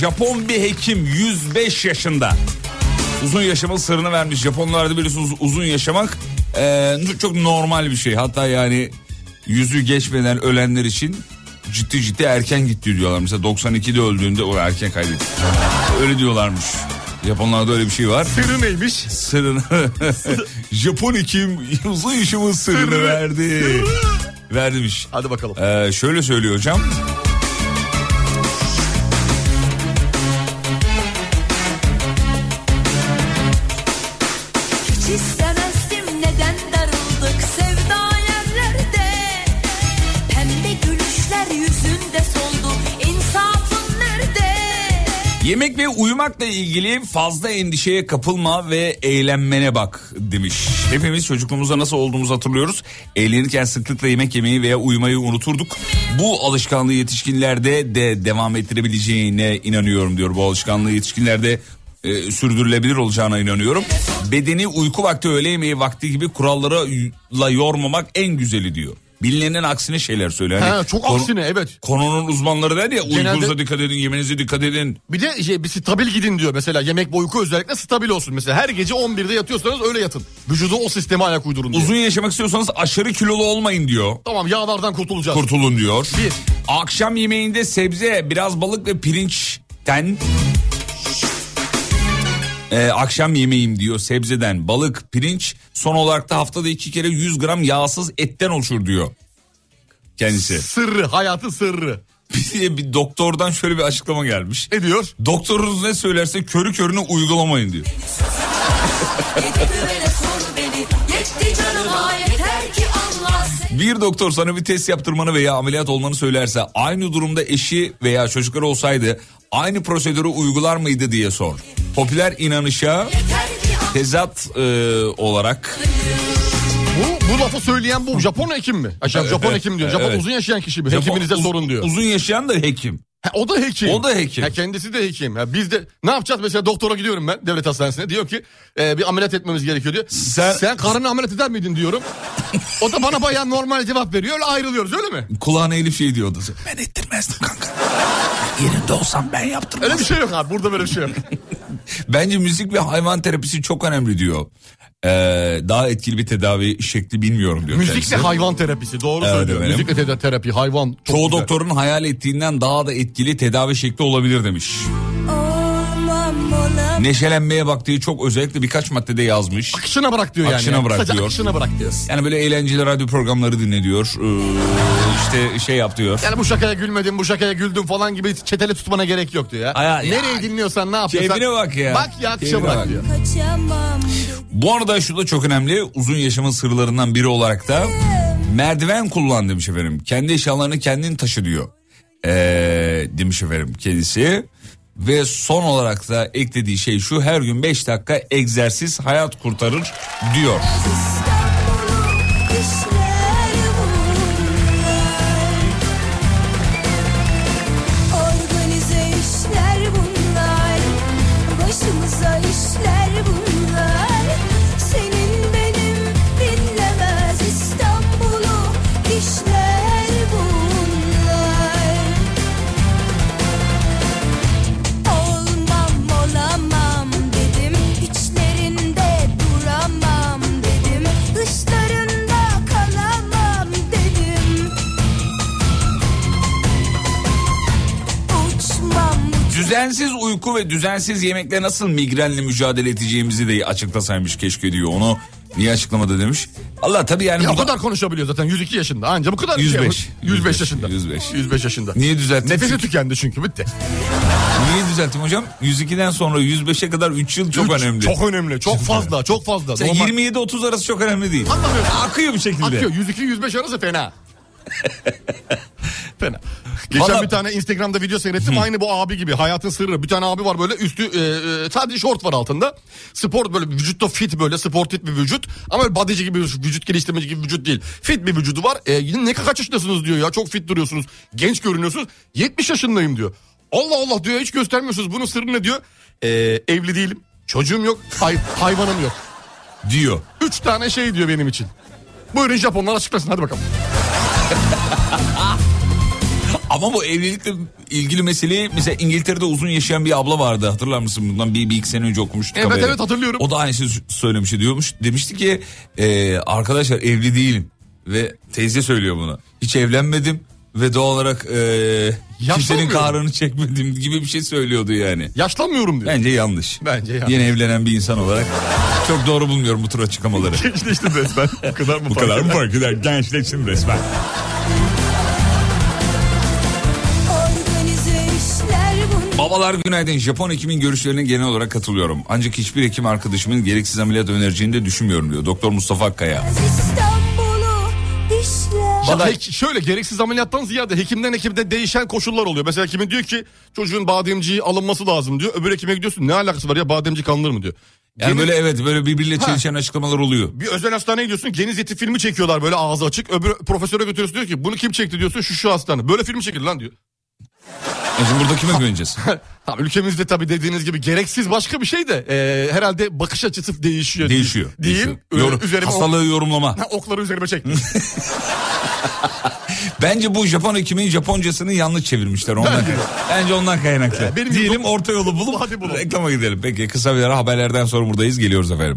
Japon bir hekim 105 yaşında. Uzun yaşamın sırrını vermiş. Japonlarda biliyorsunuz uzun yaşamak e, çok normal bir şey. Hatta yani yüzü geçmeden ölenler için ciddi ciddi erken gitti diyorlar. Mesela 92'de öldüğünde o erken kaybetti. Öyle diyorlarmış. Japonlarda öyle bir şey var. Sırrı neymiş? Sırrını [LAUGHS] Japon hekim uzun yaşamın sırrını Sırrı. verdi. Verdimiş. Hadi bakalım. Ee, şöyle söylüyor hocam. Uyumakla ilgili fazla endişeye kapılma ve eğlenmene bak demiş. Hepimiz çocukluğumuzda nasıl olduğumuzu hatırlıyoruz. Eğlenirken sıklıkla yemek yemeyi veya uyumayı unuturduk. Bu alışkanlığı yetişkinlerde de devam ettirebileceğine inanıyorum diyor. Bu alışkanlığı yetişkinlerde e, sürdürülebilir olacağına inanıyorum. Bedeni uyku vakti öğle yemeği vakti gibi kurallara yormamak en güzeli diyor. Bilinenin aksine şeyler söylüyor. Hani Ha, çok konu- aksine evet. Konunun uzmanları der ya Genelde- uykunuza dikkat edin, yemenize dikkat edin. Bir de şey, bir stabil gidin diyor mesela yemek ve uyku özellikle stabil olsun. Mesela her gece 11'de yatıyorsanız öyle yatın. Vücudu o sisteme ayak uydurun diyor. Uzun yaşamak istiyorsanız aşırı kilolu olmayın diyor. Tamam yağlardan kurtulacağız. Kurtulun diyor. Bir. Akşam yemeğinde sebze, biraz balık ve pirinçten Ee, akşam yemeğim diyor sebzeden balık pirinç son olarak da haftada iki kere 100 gram yağsız etten oluşur diyor kendisi. Sırrı hayatın sırrı. [LAUGHS] Bir, bir doktordan şöyle bir açıklama gelmiş. Ne diyor? Doktorunuz ne söylerse körü körüne uygulamayın diyor. Bir doktor sana bir test yaptırmanı veya ameliyat olmanı söylerse aynı durumda eşi veya çocukları olsaydı aynı prosedürü uygular mıydı diye sor. Popüler inanışa tezat e, olarak Bu, bu lafı söyleyen bu Japon hekim mi? Ay, Japon hekim diyor. Japon evet. uzun yaşayan kişi mi? Hekiminize Japon- sorun diyor. Uzun yaşayan da hekim. Ha, o da hekim. O da hekim. Ha, kendisi de hekim. Ha, biz de ne yapacağız mesela doktora gidiyorum ben devlet hastanesine. Diyor ki e, bir ameliyat etmemiz gerekiyor diyor. Sen- Sen karını ameliyat eder miydin diyorum. o da bana bayağı normal cevap veriyor. Öyle ayrılıyoruz öyle mi? Kulağına Elif şey diyordu. Ben ettirmezdim kanka. Yerinde olsam ben yaptırmazdım. Öyle bir şey yok abi. Burada böyle bir şey yok. [LAUGHS] Bence müzik ve hayvan terapisi çok önemli diyor. Ee, daha etkili bir tedavi şekli bilmiyorum diyor. Müzikle kendisi. hayvan terapisi. Doğru Evet söylüyor. efendim. Müzikle te- terapi hayvan. Çok Çoğu güzel. doktorun hayal ettiğinden daha da etkili tedavi şekli olabilir demiş. Neşelenmeye baktığı çok özellikle birkaç maddede yazmış. Akışına bırak diyor yani. Akışına bırak Kısaca diyor. Akışına bırak diyor. Yani böyle eğlenceli radyo programları dinle diyor. Ee, işte şey yap diyor. Yani bu şakaya gülmedim, bu şakaya güldüm falan gibi çetele tutmana gerek yok diyor ya. Aya- ya. Nereyi dinliyorsan ne yapıyorsan. Keyfine bak ya. Bak ya akışa bırak bak. diyor. kaçamam Bu arada şu da çok önemli. Uzun yaşamın sırlarından biri olarak da merdiven kullan demiş efendim. Kendi eşyalarını kendin taşı diyor. Ee, demiş efendim kendisi. Ve son olarak da eklediği şey şu her gün 5 dakika egzersiz hayat kurtarır diyor. Düzensiz uyku ve düzensiz yemekle nasıl migrenle mücadele edeceğimizi de açıklasaymış keşke diyor. Onu niye açıklamadı demiş. Allah tabii yani Ya burada- kadar konuşabiliyor zaten 102 yaşında anca bu kadar. şey 105. yapıyor. 105 yaşında. 105. 105 yaşında. Niye düzelttin? Nefesi tükendi çünkü bitti. Niye düzelttim hocam? 102'den sonra 105'e kadar 3 yıl çok Üç, önemli. Çok önemli. Çok fazla. Çok fazla. Sen Normal- 27-30 arası çok önemli değil. Anlamıyorsun. Akıyor bir şekilde. Akıyor. 102-105 arası fena. [LAUGHS] fena. Geçen Vallahi- bir tane Instagram'da video seyrettim. Aynı bu abi gibi. Hayatın sırrı. Bir tane abi var böyle üstü e, e, sadece şort var altında. Spor böyle vücutta fit böyle sportif bir vücut. Ama böyle bodyci gibi vücut geliştirmeci gibi vücut değil. Fit bir vücudu var. E, ne kaç yaşındasınız diyor ya. Çok fit duruyorsunuz. Genç görünüyorsunuz. 70 yaşındayım diyor. Allah Allah diyor hiç göstermiyorsunuz. Bunun sırrı ne diyor? E, evli değilim. Çocuğum yok. Hay- hayvanım yok. Diyor. Üç tane şey diyor benim için. Buyurun Japonlar açıklasın hadi bakalım. [LAUGHS] Ama bu evlilikle ilgili meseleyi mesela İngiltere'de uzun yaşayan bir abla vardı hatırlar mısın? Bundan bir, bir iki sene önce okumuştuk. Evet, haberi. evet, hatırlıyorum. O da aynı şeyi söylemişti diyormuş. Demişti ki e, arkadaşlar evli değilim. Ve teyze söylüyor bunu. Hiç evlenmedim ve doğal olarak e, kimsenin kahrını çekmedim gibi bir şey söylüyordu yani. Yaşlanmıyorum diyor. Bence yanlış. Bence yanlış. Yeni evlenen bir insan olarak çok doğru bulmuyorum bu tür açıklamaları. [LAUGHS] Gençleştim resmen. Bu kadar mı bu kadar mı fark eder? Gençleştim resmen. Babalar günaydın. Japon hekimin görüşlerine genel olarak katılıyorum. Ancak hiçbir hekim arkadaşımın gereksiz ameliyat önereceğini de düşünmüyorum diyor. Doktor Mustafa Akkaya. İstanbul'u işler Valla hek- şöyle gereksiz ameliyattan ziyade hekimden hekimde değişen koşullar oluyor. Mesela hekimin diyor ki çocuğun bademciği alınması lazım diyor. Öbür hekime gidiyorsun ne alakası var ya bademcik alınır mı diyor. Yani Geniz- böyle evet böyle birbiriyle Ha. çelişen açıklamalar oluyor. bir özel hastaneye gidiyorsun geniz eti filmi çekiyorlar böyle ağzı açık. Öbür profesöre götürüyorsun diyor ki bunu kim çekti diyorsun şu şu hastane. Böyle film çekildi lan diyor. Şimdi burada kime güveneceğiz? [LAUGHS] Ha, ülkemizde tabii dediğiniz gibi gereksiz başka bir şey de e, herhalde bakış açısı değişiyor. Değişiyor. Değil. değişiyor. Yorum- üzerime hastalığı yorumlama. Ha, okları üzerime çekti. [LAUGHS] Bence bu Japon hekimin Japoncasını yanlış çevirmişler ondan. Bence. Bence ondan kaynaklı. Benim Diyelim orta yolu bulup Hadi bulalım. reklama gidelim. Peki kısa bir ara haberlerden sonra buradayız. Geliyoruz efendim.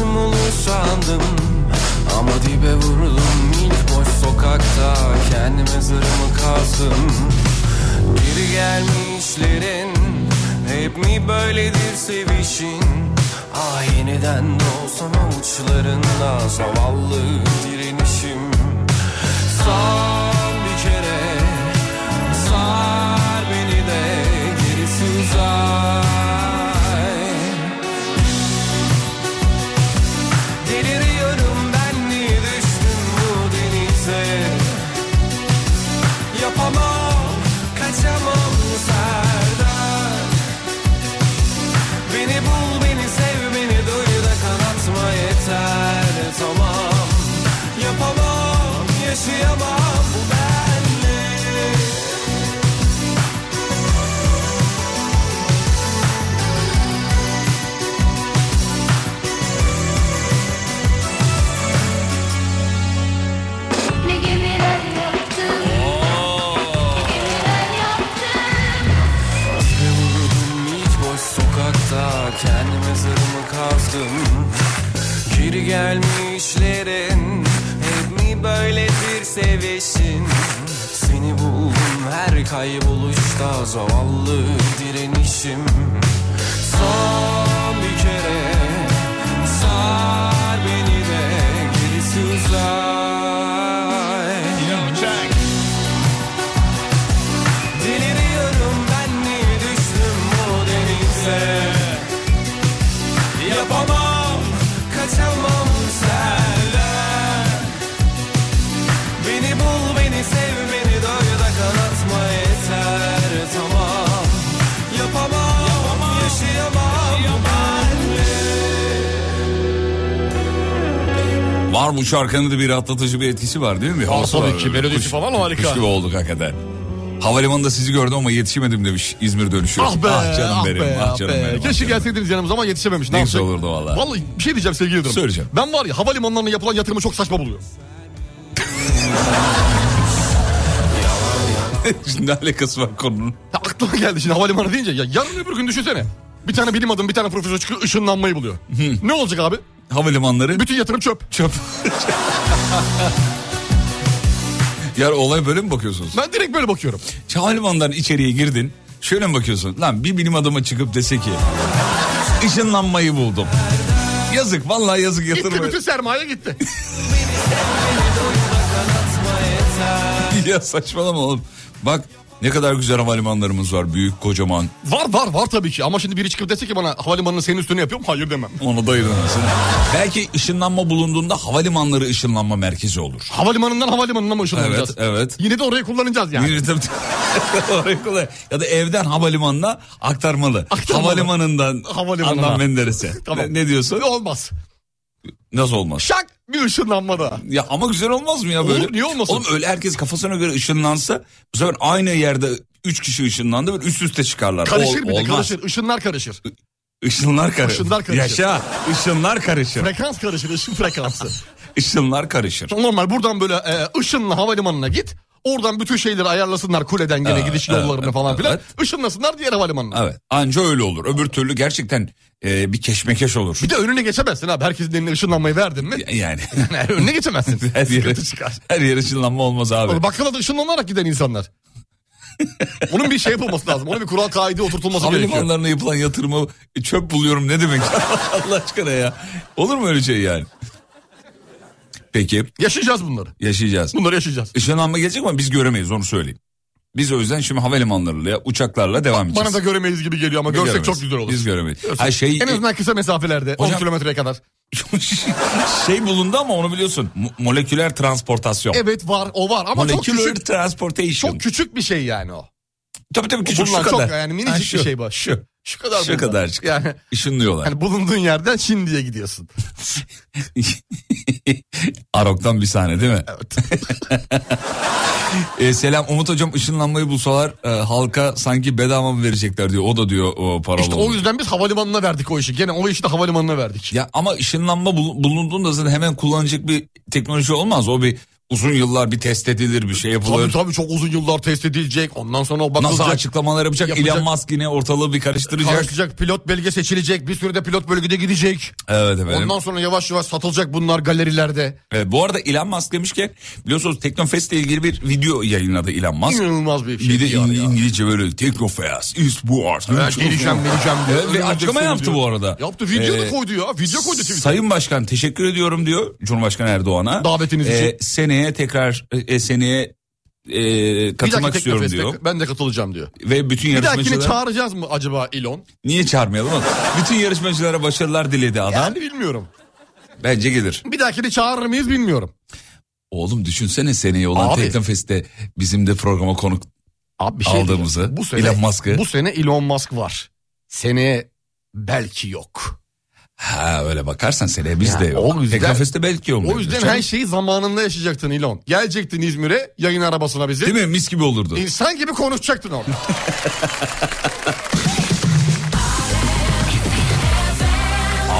Şansım olur sandım. Ama dibe vuruldum ilk boş sokakta. Kendi mezarımı kazdım. Geri gelmişlerin Hep mi böyledir sevişin? Ah yeniden doğsam avuçlarında zavallı direnişim şarkının da bir rahatlatıcı bir etkisi var değil mi? Havası tabii ki, melodisi falan harika. Kuş gibi olduk hakikaten. Havalimanında sizi gördüm ama yetişemedim demiş İzmir dönüşü. Ah be, canım ah benim, be, ah ah canım be. benim. ah Keşke canım. gelseydiniz yanımıza ama yetişememiş. Ne güzel yapacak? olurdu valla. Vallahi bir şey diyeceğim sevgili Yıldırım. Söyleyeceğim. Ben var ya havalimanlarına yapılan yatırımı çok saçma buluyorum. [LAUGHS] ne alakası var konunun? Ya aklıma geldi şimdi havalimanı deyince ya yarın öbür gün düşünsene. Bir tane bilim adamı bir tane profesör çıkıyor ışınlanmayı buluyor. ne olacak abi? Havalimanları Bütün yatırım çöp. çöp. [LAUGHS] ya olay böyle mi bakıyorsunuz? Ben direkt böyle bakıyorum. Havalimanların içeriye girdin. Şöyle mi bakıyorsun? Lan bir bilim adamı çıkıp dese ki ışınlanmayı buldum. Yazık vallahi yazık Gitti yatırım. bütün sermaye gitti. [LAUGHS] ya saçmalama oğlum. Bak ne kadar güzel havalimanlarımız var. Büyük kocaman. var var var tabii ki ama şimdi biri çıkıp dese ki bana havalimanını senin üstüne yapıyorum hayır demem. Onu da ayırmasın. Belki ışınlanma bulunduğunda havalimanları ışınlanma merkezi olur. Havalimanından havalimanına mı ışınlanacağız? Evet, evet. Yine de orayı kullanacağız yani. Yine tabii- [LAUGHS] Oraya kolay. ya da evden havalimanına aktarmalı. Aktarmalı. Havalimanından Havalimanına. Adnan Menderes'e. Tamam. Ne, ne diyorsun? Olmaz. Nasıl olmaz? Şak bir ışınlanmada. Ya ama güzel olmaz mı ya böyle? Olur, niye olmasın? Oğlum öyle herkes kafasına göre ışınlansa bu sefer aynı yerde üç kişi ışınlandı böyle üst üste çıkarlar. Karışır Ol- bir de olmaz. karışır. Işınlar karışır. Işınlar karışır. Işınlar karışır. Yaşa. Işınlar karışır. Frekans karışır. ışın frekansı. [LAUGHS] Işınlar karışır. Normal buradan böyle e, ışınla havalimanına git. Oradan bütün şeyleri ayarlasınlar kuleden gene Evet, gidiş evet, yollarını falan filan. evet. Işınlasınlar diğer havalimanına. Evet. Anca öyle olur. Öbür türlü gerçekten e, bir keşmekeş olur. Bir de önüne geçemezsin abi. Herkesin eline ışınlanmayı verdin mi? Yani [LAUGHS] Yani önüne geçemezsin. [LAUGHS] her yere, çıkar. her yere ışınlanma olmaz abi. Bakkala da ışınlanarak giden insanlar. [LAUGHS] Onun bir şey yapılması lazım. Onun bir kural kaide oturtulması gerekiyor. Havalimanlarına yapılan yatırımı çöp buluyorum ne demek? Allah aşkına ya. Olur mu öyle şey yani? Peki Yaşayacağız bunları. yaşayacağız. Bunları yaşayacağız. Işınlanma gelecek ama biz göremeyiz onu söyleyeyim. Biz o yüzden şimdi havalimanlarıyla uçaklarla devam edeceğiz. Bana da göremeyiz gibi geliyor ama Biz görsek göremeyiz. çok güzel olur. Biz göremeyiz. Ha şey En azından kısa mesafelerde 10 Hocam- kilometreye kadar. [LAUGHS] şey bulundu ama onu biliyorsun. Mo- moleküler transportasyon. Evet var o var ama çok moleküler küçük. transportation. Çok küçük bir şey yani o. tabii tabii küçük Bunlar şu çok kadar. yani Ha, minicik şu, bir şey bu. Şu. Şu kadar Şu kadarcık. Yani Işınlıyorlar. hani bulunduğun yerden Çinli'ye gidiyorsun. [LAUGHS] Arok'tan bir sahne değil mi? Evet. [LAUGHS] E, selam Umut hocam ışınlanmayı bulsalar e, halka sanki bedava mı verecekler diyor. O da diyor o paralı. işte o yüzden biz havalimanına verdik o işi. Gene o işi de havalimanına verdik. Ya ama ışınlanma bul- bulunduğunda zaten hemen kullanacak bir teknoloji olmaz. O bir uzun yıllar bir test edilir bir şey yapılır. Tabii tabii çok uzun yıllar test edilecek. Ondan sonra o bakılacak. Nasıl açıklamalar yapacak? Yapacak. Elon Musk yine ortalığı bir karıştıracak. Karışacak pilot belge seçilecek. Bir sürede pilot bölgede gidecek. Evet efendim. Ondan sonra yavaş yavaş satılacak bunlar galerilerde. Evet, bu arada Elon Musk demiş ki biliyorsunuz Teknofest ile ilgili bir video yayınladı Elon Musk. İnanılmaz bir şey. Bir de yani ya. İngilizce böyle Teknofest is war. Evet, geleceğim geleceğim diyor. Ve açıklama yaptı diyor. bu arada. Yaptı video da Ee, koydu ya. Video koydu Twitter'a. Sayın Başkan teşekkür ediyorum diyor Cumhurbaşkanı Erdoğan'a. Davetiniz için. Seneye tekrar e, seneye e, katılmak istiyorum Teknofest'e diyor. Ben de katılacağım diyor. Ve bütün Bir dahakini yarışmacılara... çağıracağız mı acaba Elon? Niye çağırmayalım oğlum? Bütün yarışmacılara başarılar diledi adam. Yani bilmiyorum. Bence gelir. Bir dahakini çağırır mıyız bilmiyorum. Oğlum düşünsene seneye olan Abi. Teknofest'te bizim de programa konuk Abi bir şey Aldığımızı, diyeceğim. bu sene, Elon Musk'ı. Bu sene Elon Musk var. Seneye belki yok. Ha öyle bakarsan seneye biz Ya, de yok. o yüzden- Teknofest'te belki olmuyor. O yüzden her şeyi zamanında yaşayacaktın Elon. Gelecektin İzmir'e yayın arabasına bizi. Değil mi? Mis gibi olurdu. İnsan gibi konuşacaktın orada. [LAUGHS]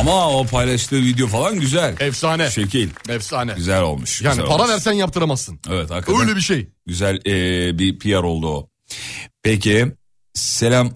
Ama o paylaştığı video falan güzel. Efsane. Şekil. Efsane. Güzel olmuş. Yani güzel para olmuş. versen yaptıramazsın. Evet hakikaten. Öyle bir şey. Güzel e, bir PR oldu o. Peki. Selam.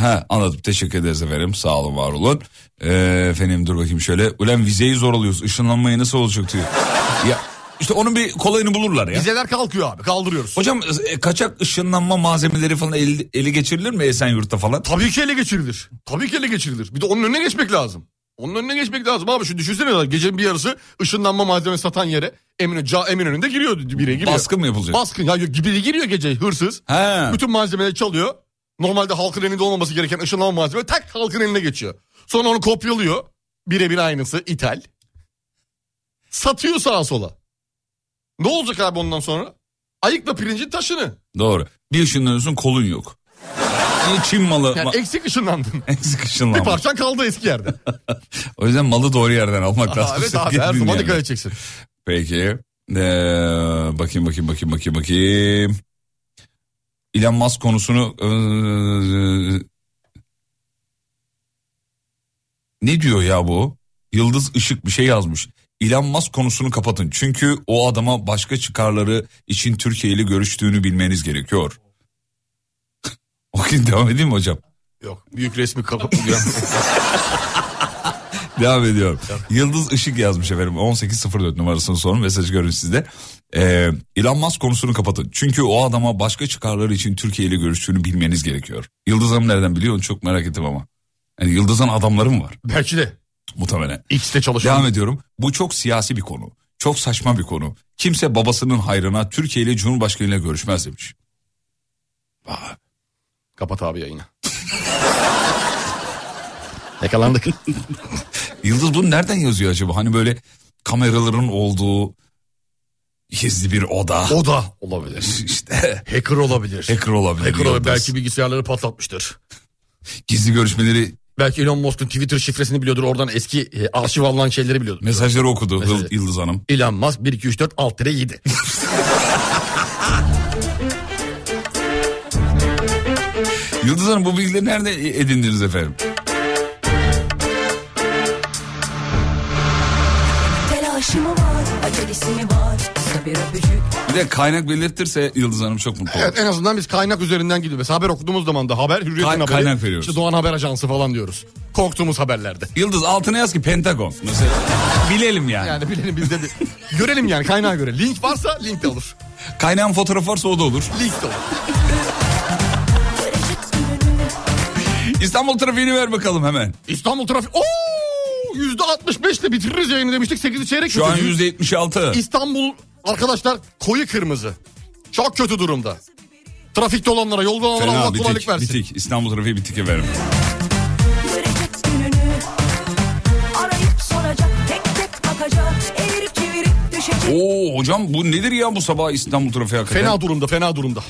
Ha, anladım. Teşekkür ederiz efendim. Sağ olun var olun. E, efendim dur bakayım şöyle. Ulan vizeyi zor alıyoruz. Işınlanmayı nasıl olacak diyor. [LAUGHS] ya işte onun bir kolayını bulurlar ya. Vizeler kalkıyor abi kaldırıyoruz. Hocam e, kaçak ışınlanma malzemeleri falan eli, eli geçirilir mi Esenyurt'ta falan? Tabii ki ele geçirilir. Tabii ki ele geçirilir. Bir de onun önüne geçmek lazım. Onun önüne geçmek lazım abi. Şu düşünsene gecenin bir yarısı ışınlanma malzeme satan yere Emin, ca, Emin önünde giriyor biri giriyor. Baskın mı yapılacak? Baskın ya biri giriyor gece hırsız. He. Bütün malzemeleri çalıyor. Normalde halkın elinde olmaması gereken ışınlanma malzeme tak halkın eline geçiyor. Sonra onu kopyalıyor. Birebir aynısı ithal. Satıyor sağa sola. Ne olacak abi ondan sonra? Ayıkla pirincin taşını. Doğru. Bir ışınlanıyorsun kolun yok. Niye Çin malı? Yani eksik ışınlandın. [LAUGHS] eksik Bir ışınlanma. parçan kaldı eski yerde. [LAUGHS] O yüzden malı doğru yerden almak lazım. evet abi her zaman dikkat edeceksin. Peki. Ee, bakayım bakayım bakayım bakayım bakayım. Elon Musk konusunu ee, ne diyor ya bu? Yıldız Işık bir şey yazmış. Elon Musk konusunu kapatın. Çünkü o adama başka çıkarları için Türkiye ile görüştüğünü bilmeniz gerekiyor. Okuyun devam edeyim mi hocam? Yok büyük resmi kapı. [LAUGHS] Devam ediyorum. Yıldız Işık yazmış efendim. 1804 numarasını sorun mesajı görün sizde. Ee, Elon Musk konusunu kapatın. Çünkü o adama başka çıkarları için Türkiye ile görüştüğünü bilmeniz gerekiyor. Yıldız Hanım nereden biliyor onu çok merak ettim ama. Yani Yıldız'ın adamları mı var? Belki de. Muhtemelen. X'te çalışan. Devam ediyorum. Bu çok siyasi bir konu. Çok saçma bir konu. Kimse babasının hayrına Türkiye ile Cumhurbaşkanı ile görüşmez demiş. Vay. Kapat abi yayını. Yakalandık. Yıldız bunu nereden yazıyor acaba? Hani böyle kameraların olduğu gizli bir oda. O da olabilir. İşte [LAUGHS] Hacker olabilir. hacker olabilir. Hacker olabilir. Belki bilgisayarları patlatmıştır. Gizli görüşmeleri Belki Elon Musk'un Twitter şifresini biliyordur. Oradan eski e, arşiv alınan şeyleri biliyordur. mesajları okudu Mesajı. Yıl- Yıldız Hanım. Elon Musk 1 2 3 4 alt tire 7. [LAUGHS] [LAUGHS] Yıldız Hanım bu bilgileri nerede edindiniz efendim? Bir de kaynak belirtirse Yıldız Hanım çok mutlu olur. Evet en azından biz kaynak üzerinden gidiyoruz. Mesela haber okuduğumuz zaman da haber Hürriyet'in Kay- haberi. kaynak veriyoruz. İşte Doğan Haber Ajansı falan diyoruz. Korktuğumuz haberlerde. Yıldız altına yaz ki Pentagon. Mesela bilelim yani. Yani bilelim biz de bir- görelim yani kaynağa göre. Link varsa link de olur. Kaynağın fotoğrafı varsa o da olur. Link de olur. İstanbul trafiğini ver bakalım hemen. İstanbul trafik. Oo! Yüzde 65 ile bitiririz yayını demiştik. 8'i çeyrek. Şu an yüzde 76. İstanbul arkadaşlar koyu kırmızı. Çok kötü durumda. Trafikte olanlara, yolda olanlara Allah Fena kolaylık bitik, versin. bitik. İstanbul trafiği bitik efendim. Oo hocam bu nedir ya bu sabah İstanbul trafiği hakikaten? Fena durumda, fena durumda.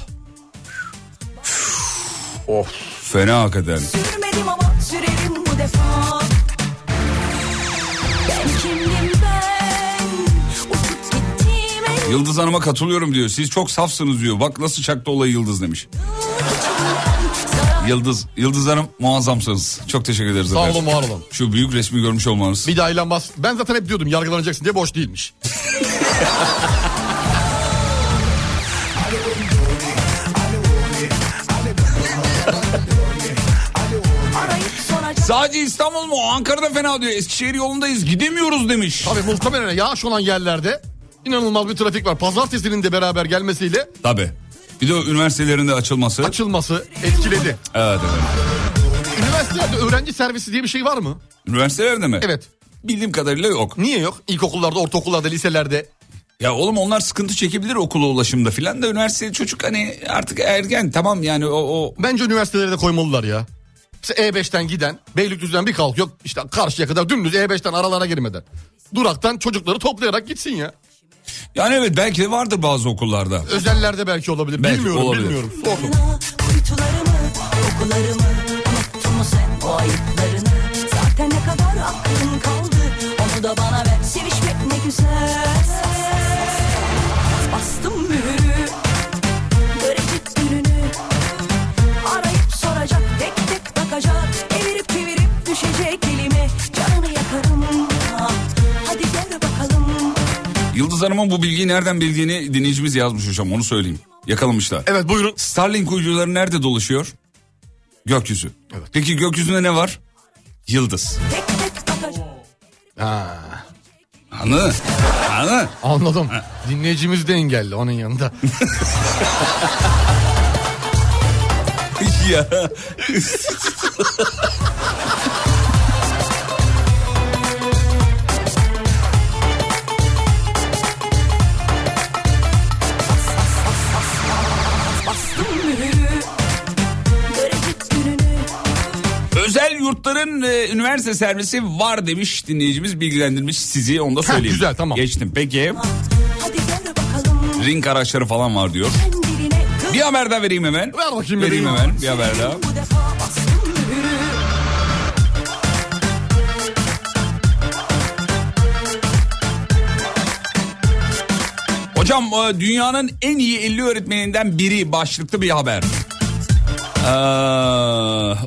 of. Fena hakikaten. Sürmedim ama sürerim bu defa. Ben kimdim ben? Uçup gittiğime Yıldız Hanım'a katılıyorum diyor. Siz çok safsınız diyor. Bak nasıl çaktı olayı Yıldız demiş. Yıldız, Yıldız Hanım muazzamsınız. Çok teşekkür ederiz Sağ olun, var olun. Şu büyük resmi görmüş olmanız. Bir daha ilan bas. Ben zaten hep diyordum yargılanacaksın diye boş değilmiş. [LAUGHS] Sadece İstanbul mu? Ankara'da fena diyor. Eskişehir yolundayız gidemiyoruz demiş. Tabii muhtemelen yağış olan yerlerde inanılmaz bir trafik var. Pazartesinin de beraber gelmesiyle Tabii. Bir de o üniversitelerin de açılması. açılması etkiledi. Evet evet. Üniversitelerde öğrenci servisi diye bir şey var mı? Üniversitelerde mi? Evet. Bildiğim kadarıyla yok. Niye yok? İlkokullarda, ortaokullarda, liselerde. Ya oğlum onlar sıkıntı çekebilir okula ulaşımda filan da üniversite çocuk hani artık ergen tamam yani o, o Bence üniversitelere de koymalılar ya. Mesela E5'ten giden Beylikdüzü'den bir kalkıyor işte karşıya kadar dümdüz E5'ten aralara girmeden. Duraktan çocukları toplayarak gitsin ya. yani evet belki de vardır bazı okullarda. Özellerde belki olabilir. Belki bilmiyorum olabilir. bilmiyorum. Sordum. Kuytularımı, kokularımı Unuttun mu sen o ayıplarını Zaten ne kadar aklın kaldı Onu da bana ver Sevişmek ne güzel Bastım mühürü Yıldız Hanım'ın bu bilgiyi nereden bildiğini dinleyicimiz yazmış hocam onu söyleyeyim. Yakalamışlar. Evet buyurun. Starlink uyduları nerede dolaşıyor? Gökyüzü. Evet. Peki gökyüzünde ne var? Yıldız. Ha, Anı. Anı. anladım. Dinleyicimiz de engelli onun yanında. [LAUGHS] ya. [LAUGHS] yurtların e, üniversite servisi var demiş dinleyicimiz bilgilendirmiş sizi onu da söyleyeyim. güzel, tamam. Geçtim peki Hadi gel bakalım ring araçları falan var diyor. Kendine kız Bir haber daha vereyim hemen. Ver bakayım Vereyim bebeğim. hemen bir haber daha. Bu defa bastım mühürü Hocam e, dünyanın en iyi 50 öğretmeninden biri başlıklı bir haber. Ee,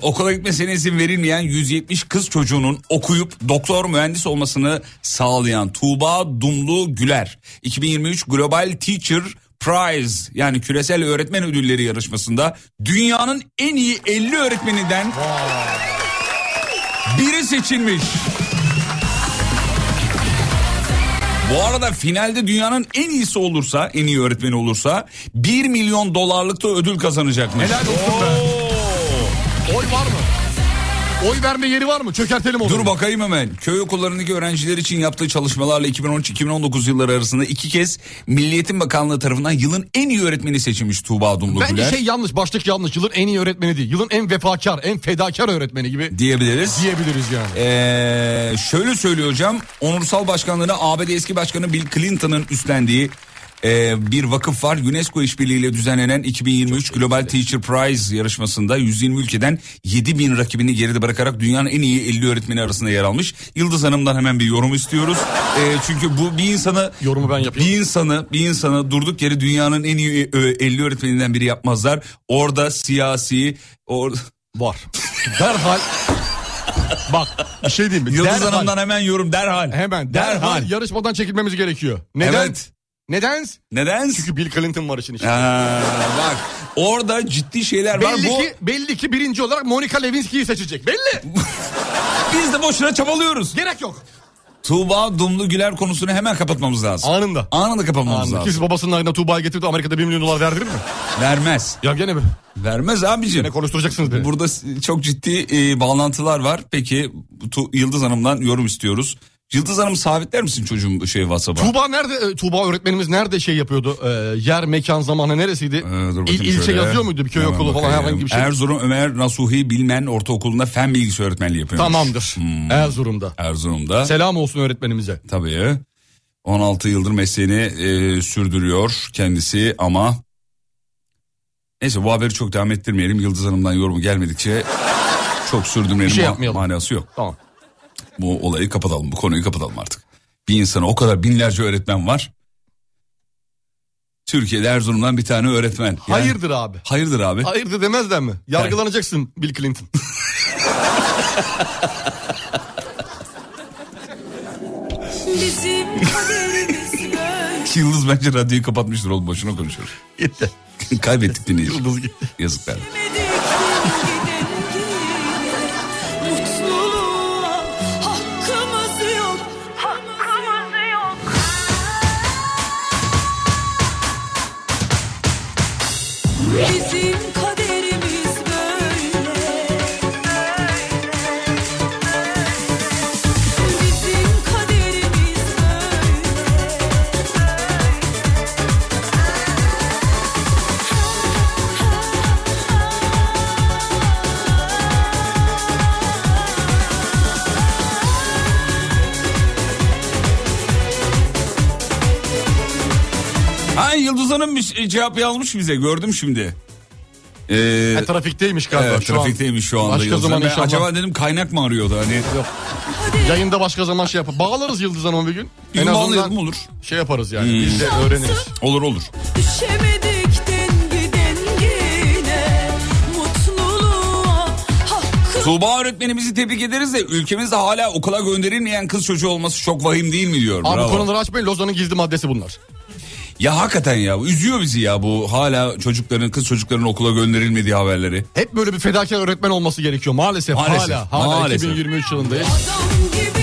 okula gitmesine izin verilmeyen 170 kız çocuğunun okuyup doktor mühendis olmasını sağlayan Tuğba Dumlu Güler 2023 Global Teacher Prize yani küresel öğretmen ödülleri yarışmasında dünyanın en iyi 50 öğretmeninden biri seçilmiş. Bu arada finalde dünyanın en iyisi olursa, en iyi öğretmeni olursa 1 milyon dolarlık da ödül kazanacakmış. Helal olsun be. Oy verme yeri var mı? Çökertelim onu. Dur bakayım hemen. Köy okullarındaki öğrenciler için yaptığı çalışmalarla 2013-2019 yılları arasında iki kez Milli Eğitim Bakanlığı tarafından yılın en iyi öğretmeni seçilmiş Tuğba Dumlu Bence şey yanlış. Baştaki yanlış. Yılın en iyi öğretmeni değil. Yılın en vefakar, en fedakar öğretmeni gibi diyebiliriz. diyebiliriz yani. Ee, şöyle söylüyor hocam. Onursal başkanlığını ABD eski başkanı Bill Clinton'ın üstlendiği e, bir vakıf var. UNESCO işbirliğiyle düzenlenen 2023 Global Teacher Prize yarışmasında 120 ülkeden 7 bin rakibini geride bırakarak dünyanın en iyi 50 öğretmeni arasında yer almış. Yıldız Hanım'dan hemen bir yorum istiyoruz. E, çünkü bu bir insanı Yorumu ben yapayım. bir insanı bir insanı durduk yere dünyanın en iyi e, 50 öğretmeninden biri yapmazlar. Orada siyasi or... Var. Derhal. Bak bir şey diyeyim mi? Yıldız Derhal. Hanım'dan hemen yorum derhal. Hemen derhal. Derhal. yarışmadan çekilmemiz gerekiyor. Neden? Evet. Neden? Neden? Çünkü Bill Clinton var işin içinde. Bak orada ciddi şeyler var. Belli Bu, ki, belli ki birinci olarak Monica Lewinsky'yi seçecek. Belli. [LAUGHS] biz de boşuna çabalıyoruz. Gerek yok. Tuğba Dumlu Güler konusunu hemen kapatmamız lazım. Anında. Anında kapatmamız Anında. lazım. Kimse babasının aklına Tuğba'yı getirdi Amerika'da 1 milyon dolar verdirir mi? Vermez. Ya gene mi? Vermez abicim. Gene konuşturacaksınız beni. Burada çok ciddi e, bağlantılar var. Peki Yıldız Hanım'dan yorum istiyoruz. Yıldız Hanım sabitler misin çocuğum şey WhatsApp'a? Tuğba nerede? e, Tuğba öğretmenimiz nerede şey yapıyordu? E, yer, mekan, zamanı neresiydi? Ee, İl, ilçe şöyle. yazıyor muydu? Bir köy Hemen okulu falan bakayım. herhangi bir şey. Erzurum Ömer Nasuhi Bilmen Ortaokulu'nda fen bilgisi öğretmenliği yapıyor. Tamamdır. Hmm. Erzurum'da. Erzurum'da. Selam olsun öğretmenimize. Tabii. 16 yıldır mesleğini e, sürdürüyor kendisi ama neyse bu haberi çok devam ettirmeyelim. Yıldız Hanım'dan yorumu gelmedikçe çok sürdürmeyelim. Bir şey Ma- yapmayalım. Manası yok. Tamam. Bu olayı kapatalım. Bu konuyu kapatalım artık. Bir insana o kadar binlerce öğretmen var. Türkiye'de Erzurum'dan bir tane öğretmen. Yani- Hayırdır abi? Hayırdır abi. Hayırdır demezler mi? Yargılanacaksın Bill Clinton. [LAUGHS] Bizim Yıldız bence radyoyu kapatmıştır oğlum boşuna konuşuyoruz. Gitti. Kaybettik dinleyici. Yıldız gitti. Yazıklar. Bir cevap yazmış bize gördüm şimdi. Ee, Ha, trafikteymiş galiba evet, şu an. trafikteymiş şu anda Başka zaman. Ben inşallah. Acaba dedim kaynak mı arıyordu hani? Yok. Yayında başka zaman şey yapar. Bağlarız Yıldız Hanım'a bir gün. Bir gün bağlayalım, olur. Şey yaparız yani. Hmm. Biz de öğreniriz. Olur olur. Hakkı Tuğba öğretmenimizi tebrik ederiz de ülkemizde hala okula gönderilmeyen kız çocuğu olması çok vahim değil mi diyor. Abi Bravo. konuları açmayın. Lozan'ın gizli maddesi bunlar. Ya hakikaten ya üzüyor bizi ya bu hala çocukların kız çocukların okula gönderilmediği haberleri. Hep böyle bir fedakar öğretmen olması gerekiyor. Maalesef, Maalesef, hala. Hala maalesef. 2023 yılındayız. Adam gibi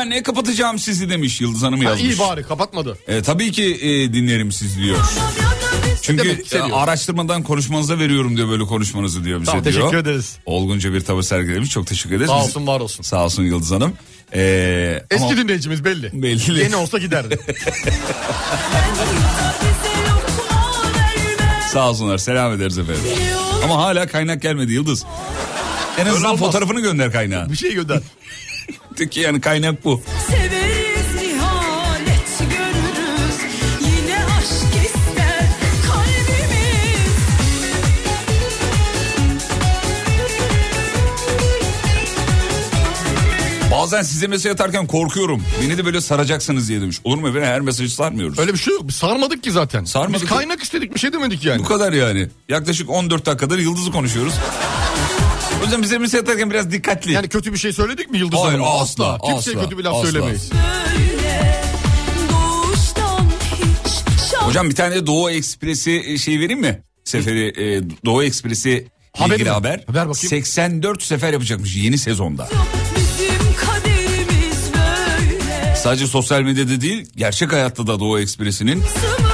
ne kapatacağım sizi demiş Yıldız Hanım Ha, yazmış. iyi bari kapatmadı. E, tabii ki e, dinlerim sizi diyor. Çünkü Demek e, araştırmadan konuşmanıza veriyorum diyor böyle konuşmanızı diyor bize Tamam, diyor. teşekkür ederiz. Olgunca bir tavır sergilemiş çok teşekkür ederiz. Sağ olsun var olsun. Sağ olsun Yıldız Hanım. E, Eski ama dinleyicimiz belli. Belli. Yeni olsa giderdi. [LAUGHS] sağ olsunlar selam ederiz efendim. Ama hala kaynak gelmedi Yıldız. En azından fotoğrafını gönder kaynağa. bir şey gönder. [LAUGHS] Yani kaynak bu. Severiz ihanet görürüz Yine aşk ister kalbimiz Bazen size mesaj atarken korkuyorum. Beni de böyle saracaksınız diye demiş. Olur mu efendim her mesajı sarmıyoruz. Öyle bir şey yok. Biz sarmadık ki zaten. Sarmadık Biz kaynak istedik bir şey demedik yani. Bu kadar yani. Yaklaşık 14 dakikadır Yıldız'ı konuşuyoruz. Yüzden bize mesaj atarken biraz dikkatli. Yani kötü bir şey söyledik mi Yıldız Hayır, Hanım'a? asla, Kimseye asla, kötü bir laf asla. söylemeyiz. Hocam bir tane de Doğu Ekspresi şey vereyim mi? Seferi e, Doğu Ekspresi Haberi ilgili mi? haber. Ver bakayım. 84 sefer yapacakmış yeni sezonda. Sadece sosyal medyada değil gerçek hayatta da Doğu Ekspresi'nin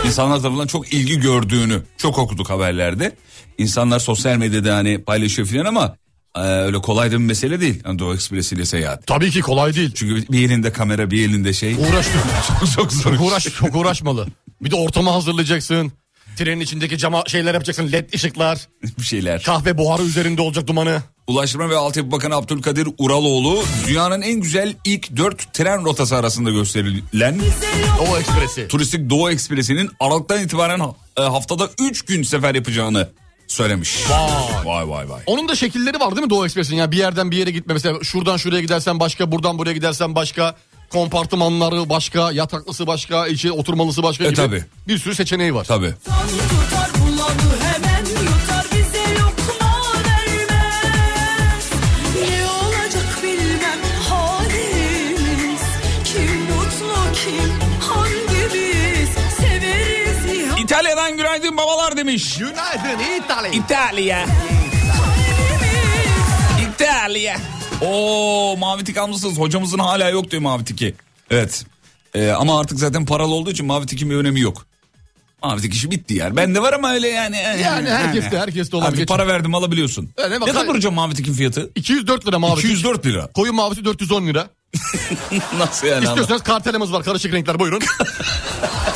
insanlar tarafından çok ilgi gördüğünü çok okuduk haberlerde. İnsanlar sosyal medyada hani paylaşıyor falan ama e, öyle kolay da bir mesele değil. Yani Doğu Ekspresi ile seyahat. Tabii ki kolay değil. Çünkü bir elinde kamera bir elinde şey. Uğraştı. çok, [LAUGHS] çok zor. çok uğraş, çok uğraşmalı. Bir de ortamı hazırlayacaksın. Trenin içindeki cama şeyler yapacaksın. Led ışıklar. [LAUGHS] bir şeyler. Kahve buharı üzerinde olacak dumanı. Ulaştırma ve Altyapı Bakanı Abdülkadir Uraloğlu dünyanın en güzel ilk dört tren rotası arasında gösterilen O ekspresi. turistik Doğu Ekspresi'nin Aralık'tan itibaren e, haftada 3 gün sefer yapacağını söylemiş. Vay. Vay vay vay. Onun da şekilleri var değil mi Doğu Ekspres'in? Yani bir yerden bir yere gitme. Mesela şuradan şuraya gidersen başka, buradan buraya gidersen başka. Kompartımanları başka, yataklısı başka, içi oturmalısı başka E, gibi. tabii. Bir sürü seçeneği var. Tabii. tutar demiş. Günaydın İtalya. İtalya. İtalya. Oo mavi tik almışsınız. Hocamızın hala yok diyor mavi tiki. Evet. Ee, ama artık zaten paralı olduğu için mavi tikin bir önemi yok. Mavi tik işi bitti yani. Bende var ama öyle yani. Yani herkeste, herkeste olan Artık bir para verdim alabiliyorsun. Ne bak- kadar hocam mavi tikin fiyatı? 204 lira mavi. 204 lira. Koyu mavisi 410 lira. [LAUGHS] Nasıl yani? ama? İstiyorsanız kartelimiz var karışık renkler buyurun. [LAUGHS]